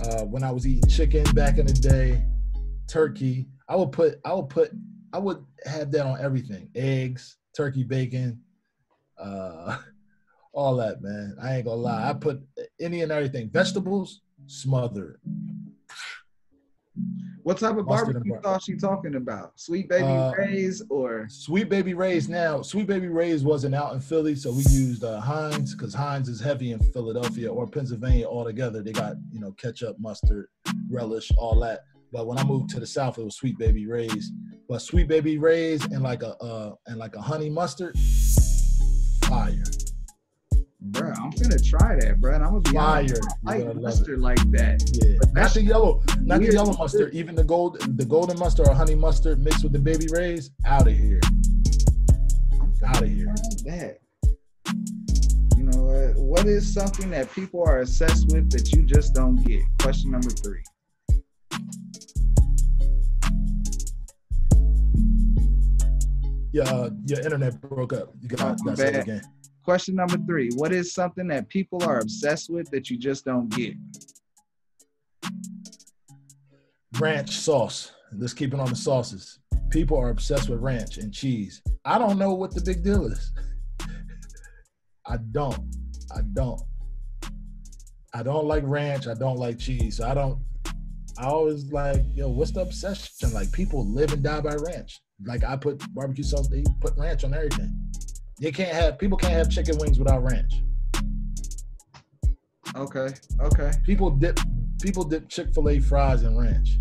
Uh, when I was eating chicken back in the day, turkey. I would put. I would put. I would have that on everything. Eggs, turkey, bacon, uh, all that, man. I ain't gonna lie. I put any and everything. Vegetables, smothered. What type of barbecue bar- sauce you talking about? Sweet baby Uh, Ray's or Sweet Baby Ray's now. Sweet Baby Ray's wasn't out in Philly, so we used uh, Heinz because Heinz is heavy in Philadelphia or Pennsylvania altogether. They got you know ketchup, mustard, relish, all that. But when I moved to the South, it was Sweet Baby Ray's. But Sweet Baby Ray's and like a uh, and like a honey mustard, fire, Bruh, I'm gonna try that, bruh. and I'm gonna be fire. I like love it. mustard like that. Yeah, But not that's the yellow, not the yellow mustard. Even the gold, the golden mustard or honey mustard mixed with the baby rays, out of here, out of here. That. You know what? What is something that people are obsessed with that you just don't get? Question number three. Yeah, uh, your internet broke up. You got Oh, say it again. Question number three. What is something that people are obsessed with that you just don't get? Ranch sauce. Let's keep it on the sauces. People are obsessed with ranch and cheese. I don't know what the big deal is. I don't. I don't. I don't like ranch. I don't like cheese. So I don't. I always like, yo, what's the obsession? Like people live and die by ranch. Like I put barbecue sauce. They put ranch on everything. You can't have people can't have chicken wings without ranch. Okay. Okay. People dip people dip Chick Fil A fries in ranch.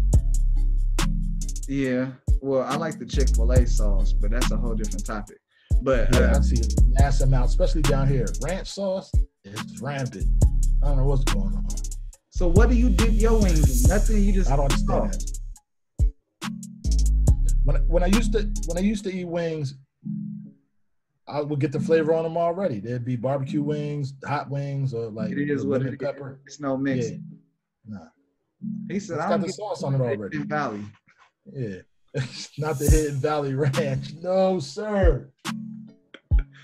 Yeah. Well, I like the Chick Fil A sauce, but that's a whole different topic. But Yeah, uh, I see a mass amount, especially down here. Ranch sauce is rampant. I don't know what's going on. so what do you dip your wings in? Nothing. You just I don't understand. When when I used to when I used to eat wings, I would get the flavor on them already. There'd be barbecue wings, hot wings, or like It is what lemon it pepper. It's no mix. Yeah, nah, He said, it's "I got the sauce on it already. Hidden Valley." Yeah, not the Hidden Valley Ranch. No, sir.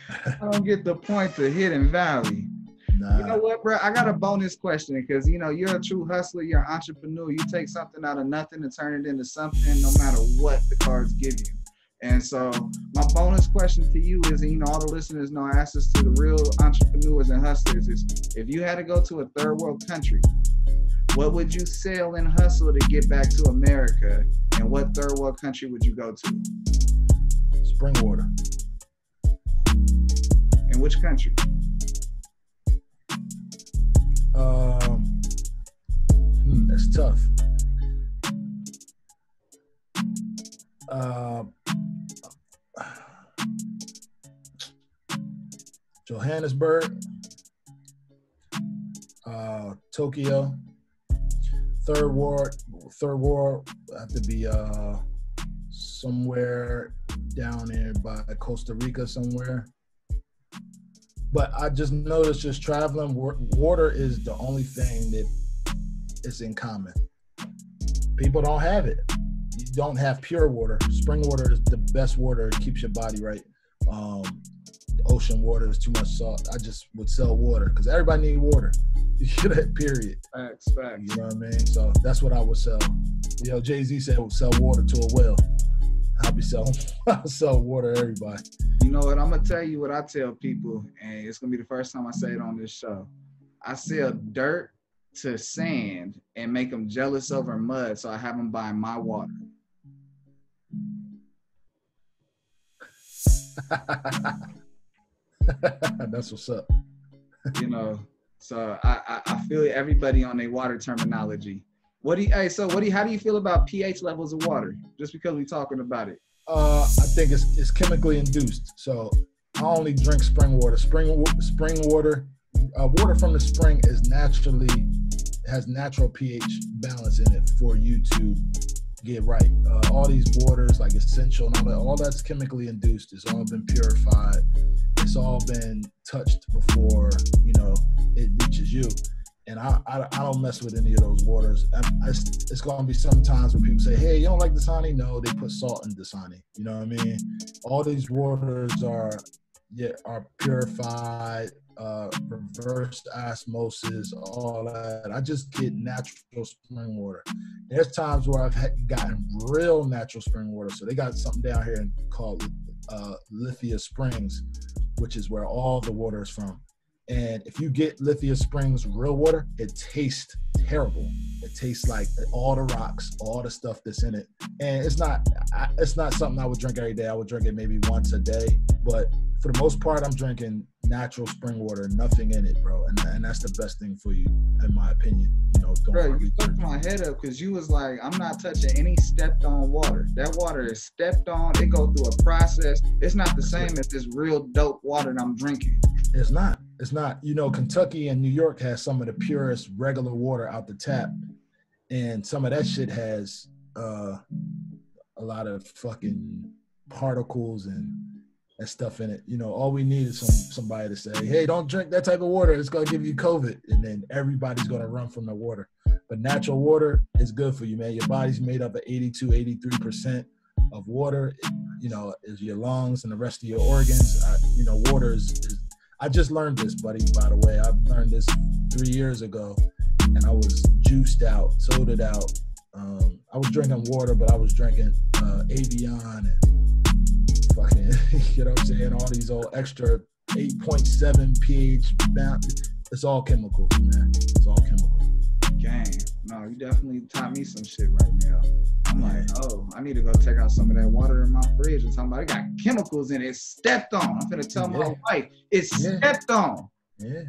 I don't get the point to Hidden Valley. Nah. You know what, bro? I got a bonus question because you know you're a true hustler, you're an entrepreneur. You take something out of nothing and turn it into something, no matter what the cards give you. And so, my bonus question to you is, you know, all the listeners know, this to the real entrepreneurs and hustlers: is if you had to go to a third world country, what would you sell and hustle to get back to America? And what third world country would you go to? spring water. And which country? Um, hmm, that's tough. Uh, Johannesburg, uh, Tokyo, third war, third war have to be uh somewhere down there by Costa Rica somewhere. But I just noticed just traveling, water is the only thing that is in common. People don't have it. You don't have pure water. Spring water is the best water. It keeps your body right. Um, ocean water is too much salt. I just would sell water because everybody need water. Period. Facts, facts. You know what I mean? So that's what I would sell. You know, Jay Z said we sell water to a well. I'll be selling. I'll sell water to everybody. You know what? I'm gonna tell you what I tell people, and it's gonna be the first time I say it on this show. I sell dirt to sand and make them jealous over mud, so I have them buy my water. that's what's up. You know, so I I, I feel everybody on their water terminology. What do you? Hey, so what do you? How do you feel about pH levels of water? Just because we're talking about it. Uh, I think it's it's chemically induced. So I only drink spring water. Spring spring water, uh, water from the spring is naturally has natural pH balance in it for you to get right. Uh, all these waters like Essentia and all that, all that's chemically induced. It's all been purified. It's all been touched before you know it reaches you. and I, I, I don't mess with any of those waters. I, I, it's going to be sometimes where people say, "Hey, you don't like Dasani?" No, they put salt in Dasani. You know what I mean? All these waters are yeah are purified, uh, reverse osmosis, all that. I just get natural spring water. There's times where I've had, gotten real natural spring water. So they got something down here called uh, Lithia Springs, which is where all the water is from. And if you get Lithia Springs real water, it tastes terrible. It tastes like all the rocks, all the stuff that's in it, and it's not. It's not something I would drink every day. I would drink it maybe once a day, but for the most part, I'm drinking natural spring water, nothing in it, bro, and, and that's the best thing for you, in my opinion. You know, bro, you fucked my head up because you was like, I'm not touching any stepped on water. That water is stepped on. It go through a process. It's not the same as this real dope water that I'm drinking. It's not. It's not. You know, Kentucky and New York has some of the purest regular water out the tap, and some of that shit has uh, a lot of fucking particles and that stuff in it. You know, all we need is some somebody to say, "Hey, don't drink that type of water. It's gonna give you COVID," and then everybody's gonna run from the water. But natural water is good for you, man. Your body's made up of 82, 83 percent of water. You know, is your lungs and the rest of your organs. I, you know, water is, is I just learned this, buddy. By the way, I learned this three years ago, and I was juiced out, sodaed out. Um, I was drinking water, but I was drinking uh, Evian and fucking, you know what I'm saying? All these old extra 8.7 pH. It's all chemicals, man. It's all chemicals. Gang. No, you definitely taught me some shit right now. I'm like, oh, I need to go check out some of that water in my fridge and talking about it got chemicals in it. It's stepped on. I'm gonna tell yeah. my wife it's yeah. stepped on. Yeah.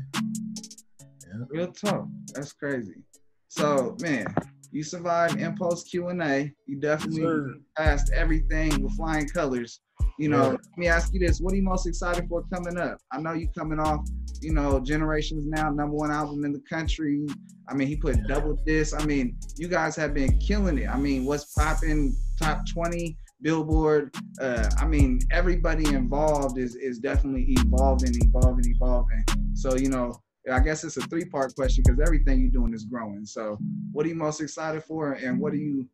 yeah. Real talk. That's crazy. So man, you survived Impulse Q and A. You definitely yes, passed everything with flying colors. You know, let me ask you this: What are you most excited for coming up? I know you coming off, you know, Generations Now, number one album in the country. I mean, he put double this. I mean, you guys have been killing it. I mean, what's popping? Top twenty Billboard. Uh, I mean, everybody involved is is definitely evolving, evolving, evolving. So you know, I guess it's a three part question because everything you're doing is growing. So, what are you most excited for, and what are you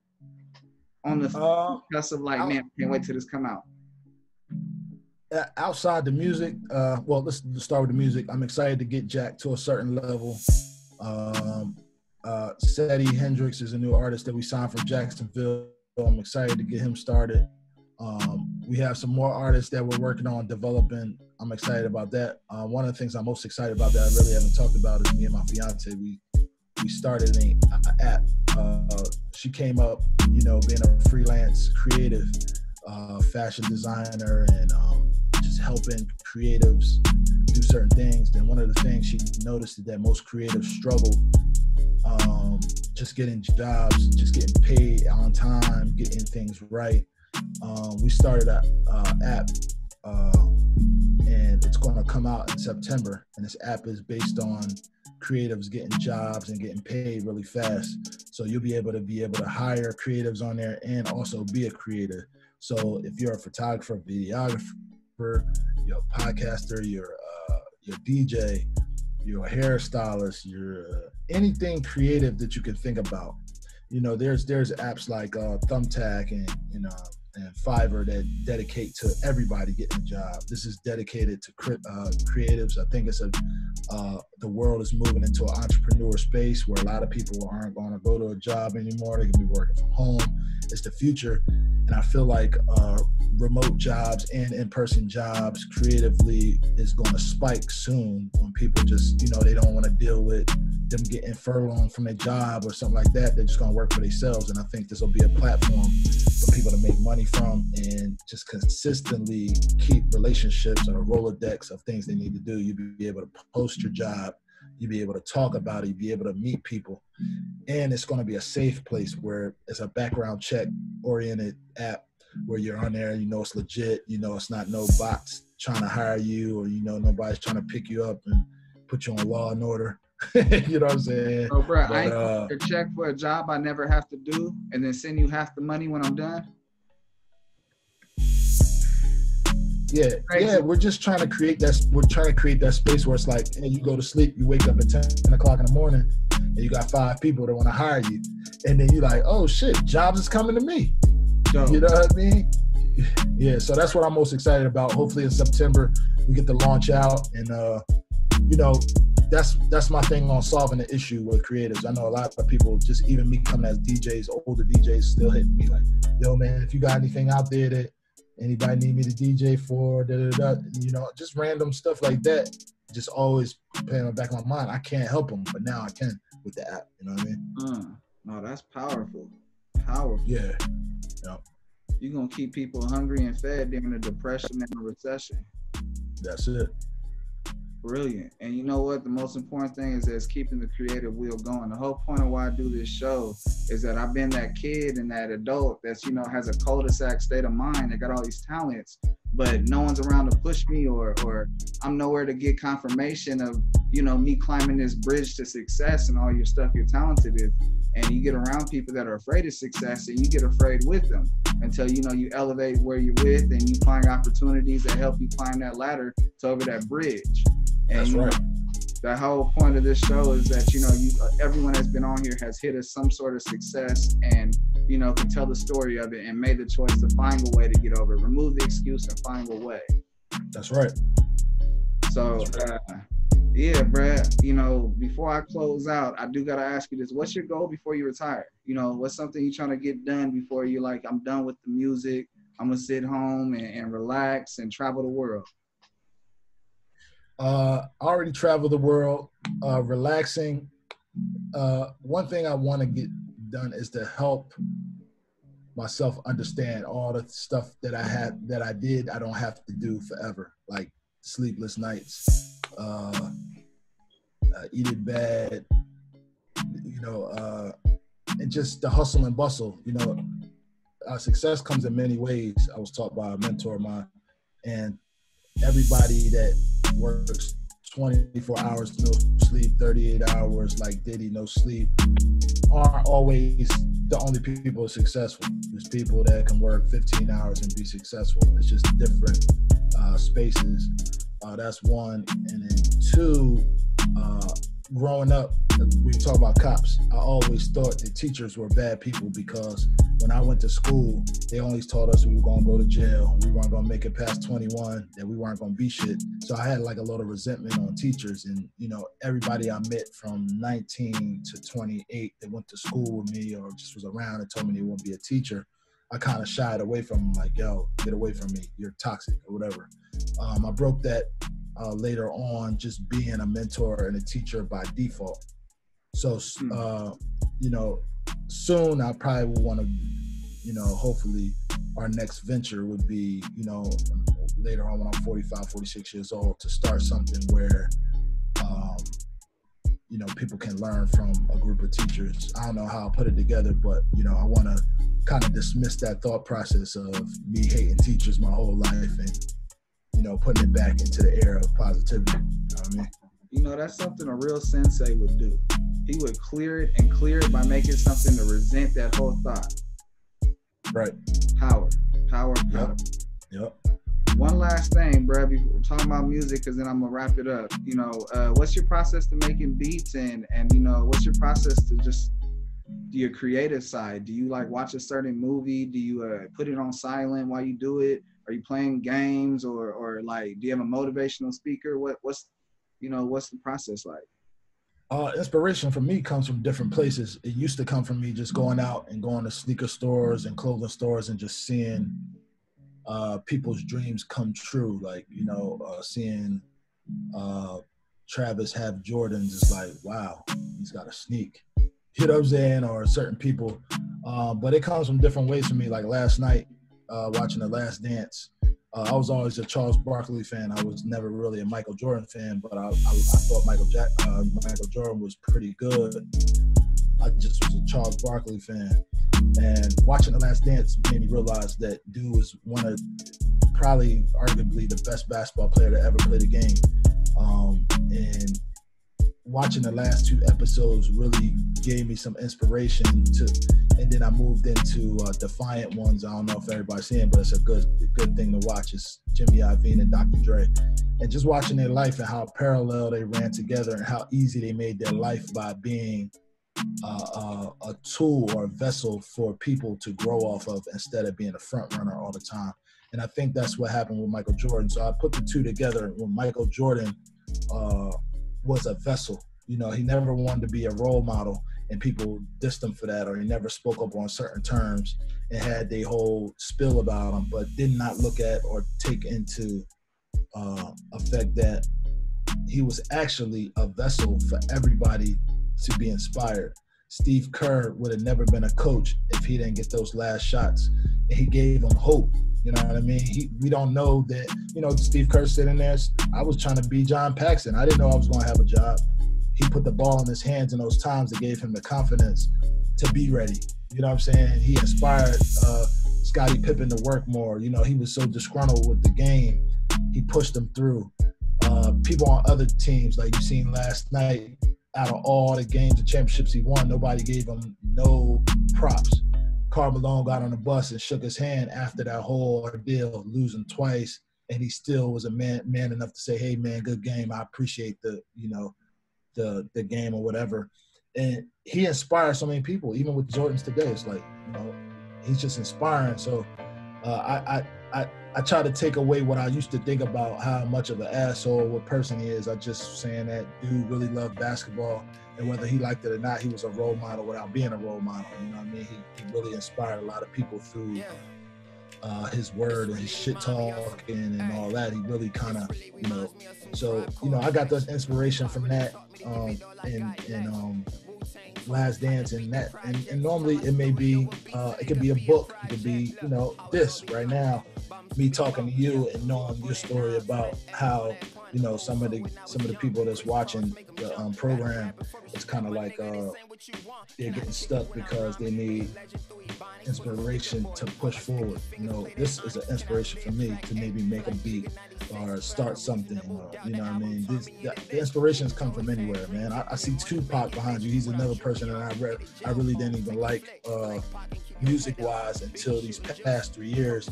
on the uh, cusp of like, man, can't wait till this come out? Outside the music, uh, well, let's, start with the music. I'm excited to get Jack to a certain level. Um, uh, Seddy Hendrinx is a new artist that we signed from Jacksonville. I'm excited to get him started. Um, we have some more artists that we're working on developing. I'm excited about that. Uh, one of the things I'm most excited about that I really haven't talked about is me and my fiance. We we started an app. Uh, she came up, you know, being a freelance creative uh, fashion designer and um, just helping creatives do certain things. Then one of the things she noticed is that most creatives struggle um, just getting jobs, just getting paid on time, getting things right. Um, we started a uh, app uh, and it's going to come out in September. And this app is based on creatives getting jobs and getting paid really fast. So you'll be able to be able to hire creatives on there and also be a creator. So if you're a photographer, videographer, you're a podcaster, you're uh, you're DJ, you're a hairstylist, you're uh, anything creative that you can think about. You know, there's there's apps like uh, Thumbtack and you know and Fiverr that dedicate to everybody getting a job. This is dedicated to uh, creatives. I think it's a uh, the world is moving into an entrepreneur space where a lot of people aren't going to go to a job anymore. They can be working from home. It's the future, and I feel like uh, remote jobs and in-person jobs creatively is going to spike soon when people just you know they don't want to deal with them getting furloughed from their job or something like that. They're just to work for themselves, and I think this will be a platform for people to make money from and just consistently keep relationships on a rolodex of things they need to do. You'll be able to post your job you'll be able to talk about it, you'll be able to meet people. And it's to be a safe place where it's a background check oriented app where you're on there, you know it's legit, you know it's not no bots trying to hire you or you know nobody's trying to pick you up and put you on law and order. you know what I'm saying? Oh, bro, but, I uh, a check for a job I never have to do and then send you half the money when I'm done. Yeah, yeah. We're just trying to create that. We're trying to create that space where it's like, hey, you go to sleep, you wake up at 10 o'clock in the morning, and you got five people that want to hire you, and then you're like, oh shit, jobs is coming to me. You know what I mean? Yeah. So that's what I'm most excited about. Hopefully in September we get to launch out, and uh, you know, that's that's my thing on solving the issue with creatives. I know a lot of people, just even me coming as DJs, older DJs, still hitting me like, yo man, if you got anything out there that anybody need me to DJ for, da da da, you know, just random stuff like that. Just always playing in the back of my mind. I can't help them, but now I can with the app. You know what I mean? Uh, no, that's powerful. Powerful. Yeah. You're gonna keep people hungry and fed during the depression and the recession. That's it. Brilliant. And you know what? The most important thing is is keeping the creative wheel going. The whole point of why I do this show is that I've been that kid and that adult that's you know has a cul-de-sac state of mind that got all these talents, but no one's around to push me or or I'm nowhere to get confirmation of you know me climbing this bridge to success and all your stuff you're talented in. And you get around people that are afraid of success and you get afraid with them until you know you elevate where you're with and you find opportunities that help you climb that ladder to over that bridge. And That's know, right. the whole point of this show is that you know you everyone that's been on here has hit us some sort of success and you know can tell the story of it and made the choice to find a way to get over it remove the excuse and find a way That's right. so uh, yeah brad you know before i close out i do gotta ask you this what's your goal before you retire you know what's something you're trying to get done before you're like i'm done with the music i'm gonna sit home and, and relax and travel the world Uh, I already traveled the world, uh, relaxing. Uh, one thing I want to get done is to help myself understand all the stuff that I had that I did. I don't have to do forever, like sleepless nights, uh, uh, eating bad, you know, uh, and just the hustle and bustle. You know, uh, success comes in many ways. I was taught by a mentor of mine, and everybody that works 24 hours no sleep 38 hours like diddy no sleep aren't always the only people successful there's people that can work 15 hours and be successful it's just different uh, spaces uh, that's one. And then two uh, growing up we talk about cops. I always thought that teachers were bad people because when i went to school they always taught us we were going to go to jail we weren't going to make it past 21 that we weren't going to be shit. So i had like a lot of resentment on teachers and you know everybody i met from 19 to 28 that went to school with me or just was around and told me they wouldn't be a teacher i kind of shied away from them like yo get away from me you're toxic or whatever. Um, i broke that uh, later on just being a mentor and a teacher by default. So uh, you know soon i probably will want to you know hopefully our next venture would be you know later on when i'm 45 46 years old to start something where um, you know people can learn from a group of teachers. I don't know how i'll put it together but you know i want to kind of dismiss that thought process of me hating teachers my whole life and you know putting it back into the era of positivity. You know what i mean? You know that's something a real sensei would do. He would clear it and clear it by making something to resent that whole thought. Right. Power. Power power. Yep one last thing, bro. Before talking about music, because then I'm gonna wrap it up. You know, uh, what's your process to making beats, and and you know, what's your process to just do your creative side? Do you like watch a certain movie? Do you uh, put it on silent while you do it? Are you playing games, or or like, do you have a motivational speaker? What what's you know, what's the process like? uh, inspiration for me comes from different places. It used to come from me just going out and going to sneaker stores and clothing stores and just seeing uh, people's dreams come true. Like, you know, uh, seeing uh, Travis have Jordans is like, wow, he's got a sneak. You know what I'm saying? Or certain people. Uh, but it comes from different ways for me. Like last night, uh, watching The Last Dance, uh, I was always a Charles Barkley fan. I was never really a Michael Jordan fan, but I, I, I thought Michael Jack, uh, Michael Jordan was pretty good. I just was a Charles Barkley fan, and watching The Last Dance made me realize that dude was one of probably, arguably, the best basketball player to ever play the game. Um, and watching the last two episodes really gave me some inspiration to and then I moved into uh, Defiant Ones. I don't know if everybody's seeing, but it's a good good thing to watch. It's Jimmy Iovine and Dr. Dre, and just watching their life and how parallel they ran together and how easy they made their life by being uh, a tool or a vessel for people to grow off of instead of being a front runner all the time. And I think that's what happened with Michael Jordan. So I put the two together when Michael Jordan uh, was a vessel. You know, he never wanted to be a role model and people dissed him for that, or he never spoke up on certain terms and had the whole spill about him, but did not look at or take into uh, effect that he was actually a vessel for everybody to be inspired. Steve Kerr would have never been a coach if he didn't get those last shots. He gave them hope. You know what I mean? He, we don't know that, you know, Steve Kerr sitting there. I was trying to be John Paxson. I didn't know I was going to have a job. He put the ball in his hands in those times that gave him the confidence to be ready. You know what I'm saying? He inspired uh, Scottie Pippen to work more. You know, he was so disgruntled with the game. He pushed them through. Uh, people on other teams, like you seen last night, out of all the games and championships he won, nobody gave him no props. Karl Malone got on the bus and shook his hand after that whole ordeal, losing twice, and he still was a man man enough to say, "Hey, man, good game. I appreciate the you know the the game or whatever." And he inspires so many people, even with Jordans today. It's like you know he's just inspiring. So uh, I, I I I try to take away what I used to think about how much of an asshole what person he is. I just saying that dude really loved basketball, and whether he liked it or not, he was a role model without being a role model. You know what I mean? He, he really inspired a lot of people through uh, his word and his shit talk and, and all that. He really kind of, you know, so you know, I got the inspiration from that, um, and and um, Last Dance and that and, and normally it may be uh, it could be a book it could be you know this right now me talking to you and knowing your story about how you know some of the some of the people that's watching the um, program it's kind of like uh, they're getting stuck because they need inspiration to push forward. You know this is an inspiration for me to maybe make a beat or start something or, you know what i mean? This, the, the inspirations come from anywhere man. I, I, see tupac behind you. He's another person that i i really didn't even like uh, music wise until these past three years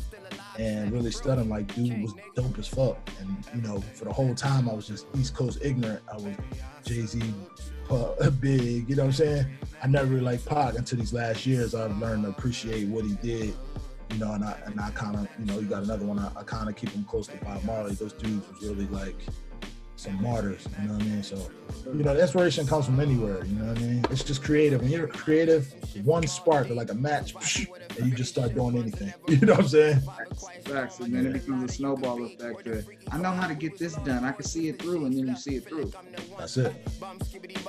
and really studying like dude was dope as fuck. And you know, for the whole time I was just East Coast ignorant. I was Jay Z, big. You know what I'm saying? I never really liked Pac until these last years. I've learned to appreciate what he did. You know, and I and I kind of you know you got another one. I, I kind of keep him close to Bob Marley. Those dudes was really like some martyrs. You know what I mean? So, you know, the inspiration comes from anywhere. You know what I mean? It's just creative. When you're creative, one spark or like a match, and you just start doing anything. You know what I'm saying? Facts, then it becomes a snowball effect. I know how to get this done. I can see it through, and then you see it through. That's it.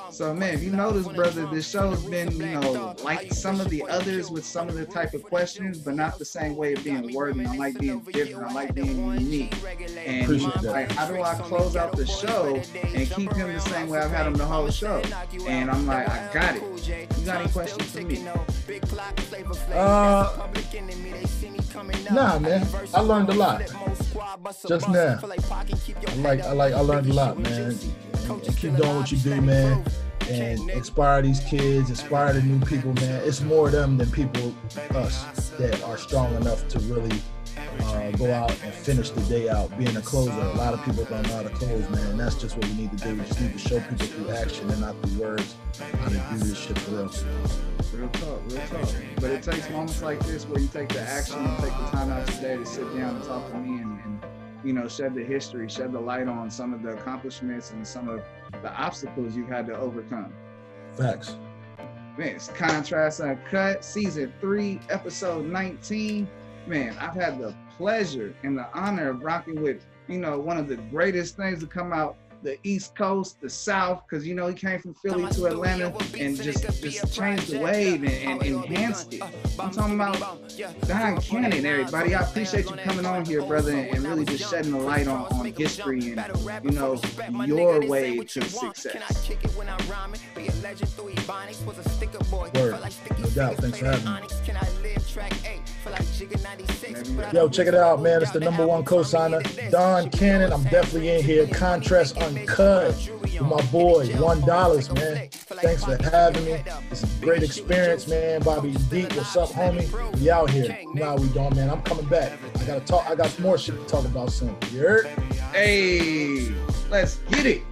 So, man, if you notice, brother, this show's been, you know, like some of the others with some of the type of questions, but not the same way of being worded. I like being different. I like being unique. And like, how do I close out the show and keep him the same way I've had him the whole show? And I'm like, I got it. You got any questions for me? Uh, nah, man. I learned a lot. Just now. I like, I like, I learned a lot, man. And, keep doing what you do, man and inspire these kids, inspire the new people, man. It's more of them than people, us, that are strong enough to really uh, go out and finish the day out being a closer. A lot of people don't know how to close, man. That's just what we need to do. We just need to show people through action and not through words how to do this shit for real. Real talk, real talk. But it takes moments like this where you take the action and take the time out today to sit down and talk to me and, and you know, shed the history, shed the light on some of the accomplishments and some of the obstacles you've had to overcome. Facts. Man, it's Contrast Uncut, season three, episode 19 man, I've had the pleasure and the honor of rocking with, you know, one of the greatest things to come out the East Coast, the South, because you know he came from Philly to Atlanta and just just changed the wave and, and enhanced it. I'm talking about Don Cannon, everybody. I appreciate you coming on here, brother, and really just shedding the light on, on history and you know your way to success. Word. No doubt. Thanks for having me. Yo, check it out, man. It's the number one co-signer, Don Cannon. I'm definitely in here. Contrast Uncut with my boy, one dollars, man. Thanks for having me. It's a great experience, man. Bobby D, what's up, homie? We out here. Now we don't, man. I'm coming back. I gotta talk. I got more shit to talk about soon. You heard? Hey, let's get it,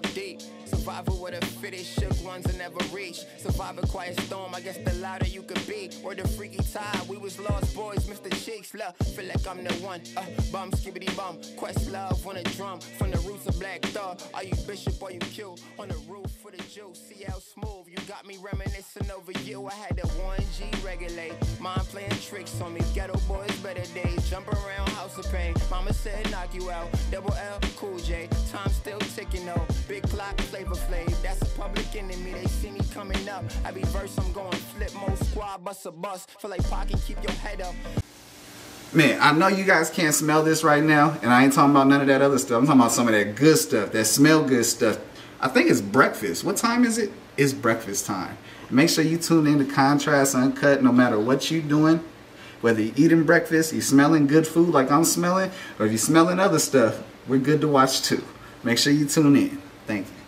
bro. Survival with a fitted, shook ones and never reach. Survive a quiet storm, I guess the louder you could be. Or the freaky tide, we was lost boys, Mr. Cheeks, love. Feel like I'm the one, uh, bum, skibbity bum. Questlove on a drum, from the roots of Black Thought. Are you bishop or you kill? On the roof for the juice, see how smooth. You got me reminiscing over you. I had the Warren G regulate. Mind playing tricks on me, Geto Boys, better days. Jump around, house of pain. Mama said knock you out. Double L, cool J. Time still ticking though. Big clock, flavor Flav. That's a public enemy. They see me coming up. Every verse I'm going Flipmode Squad, bust a bus. Feel like pocket, keep your head up. Man, I know you guys can't smell this right now, and I ain't talking about none of that other stuff. I'm talking about some of that good stuff, that smell good stuff. I think it's breakfast. What time is it? It's breakfast time. Make sure you tune in to Contrast Uncut no matter what you're doing. Whether you're eating breakfast, you're smelling good food like I'm smelling, or if you're smelling other stuff, we're good to watch too. Make sure you tune in. Thank you.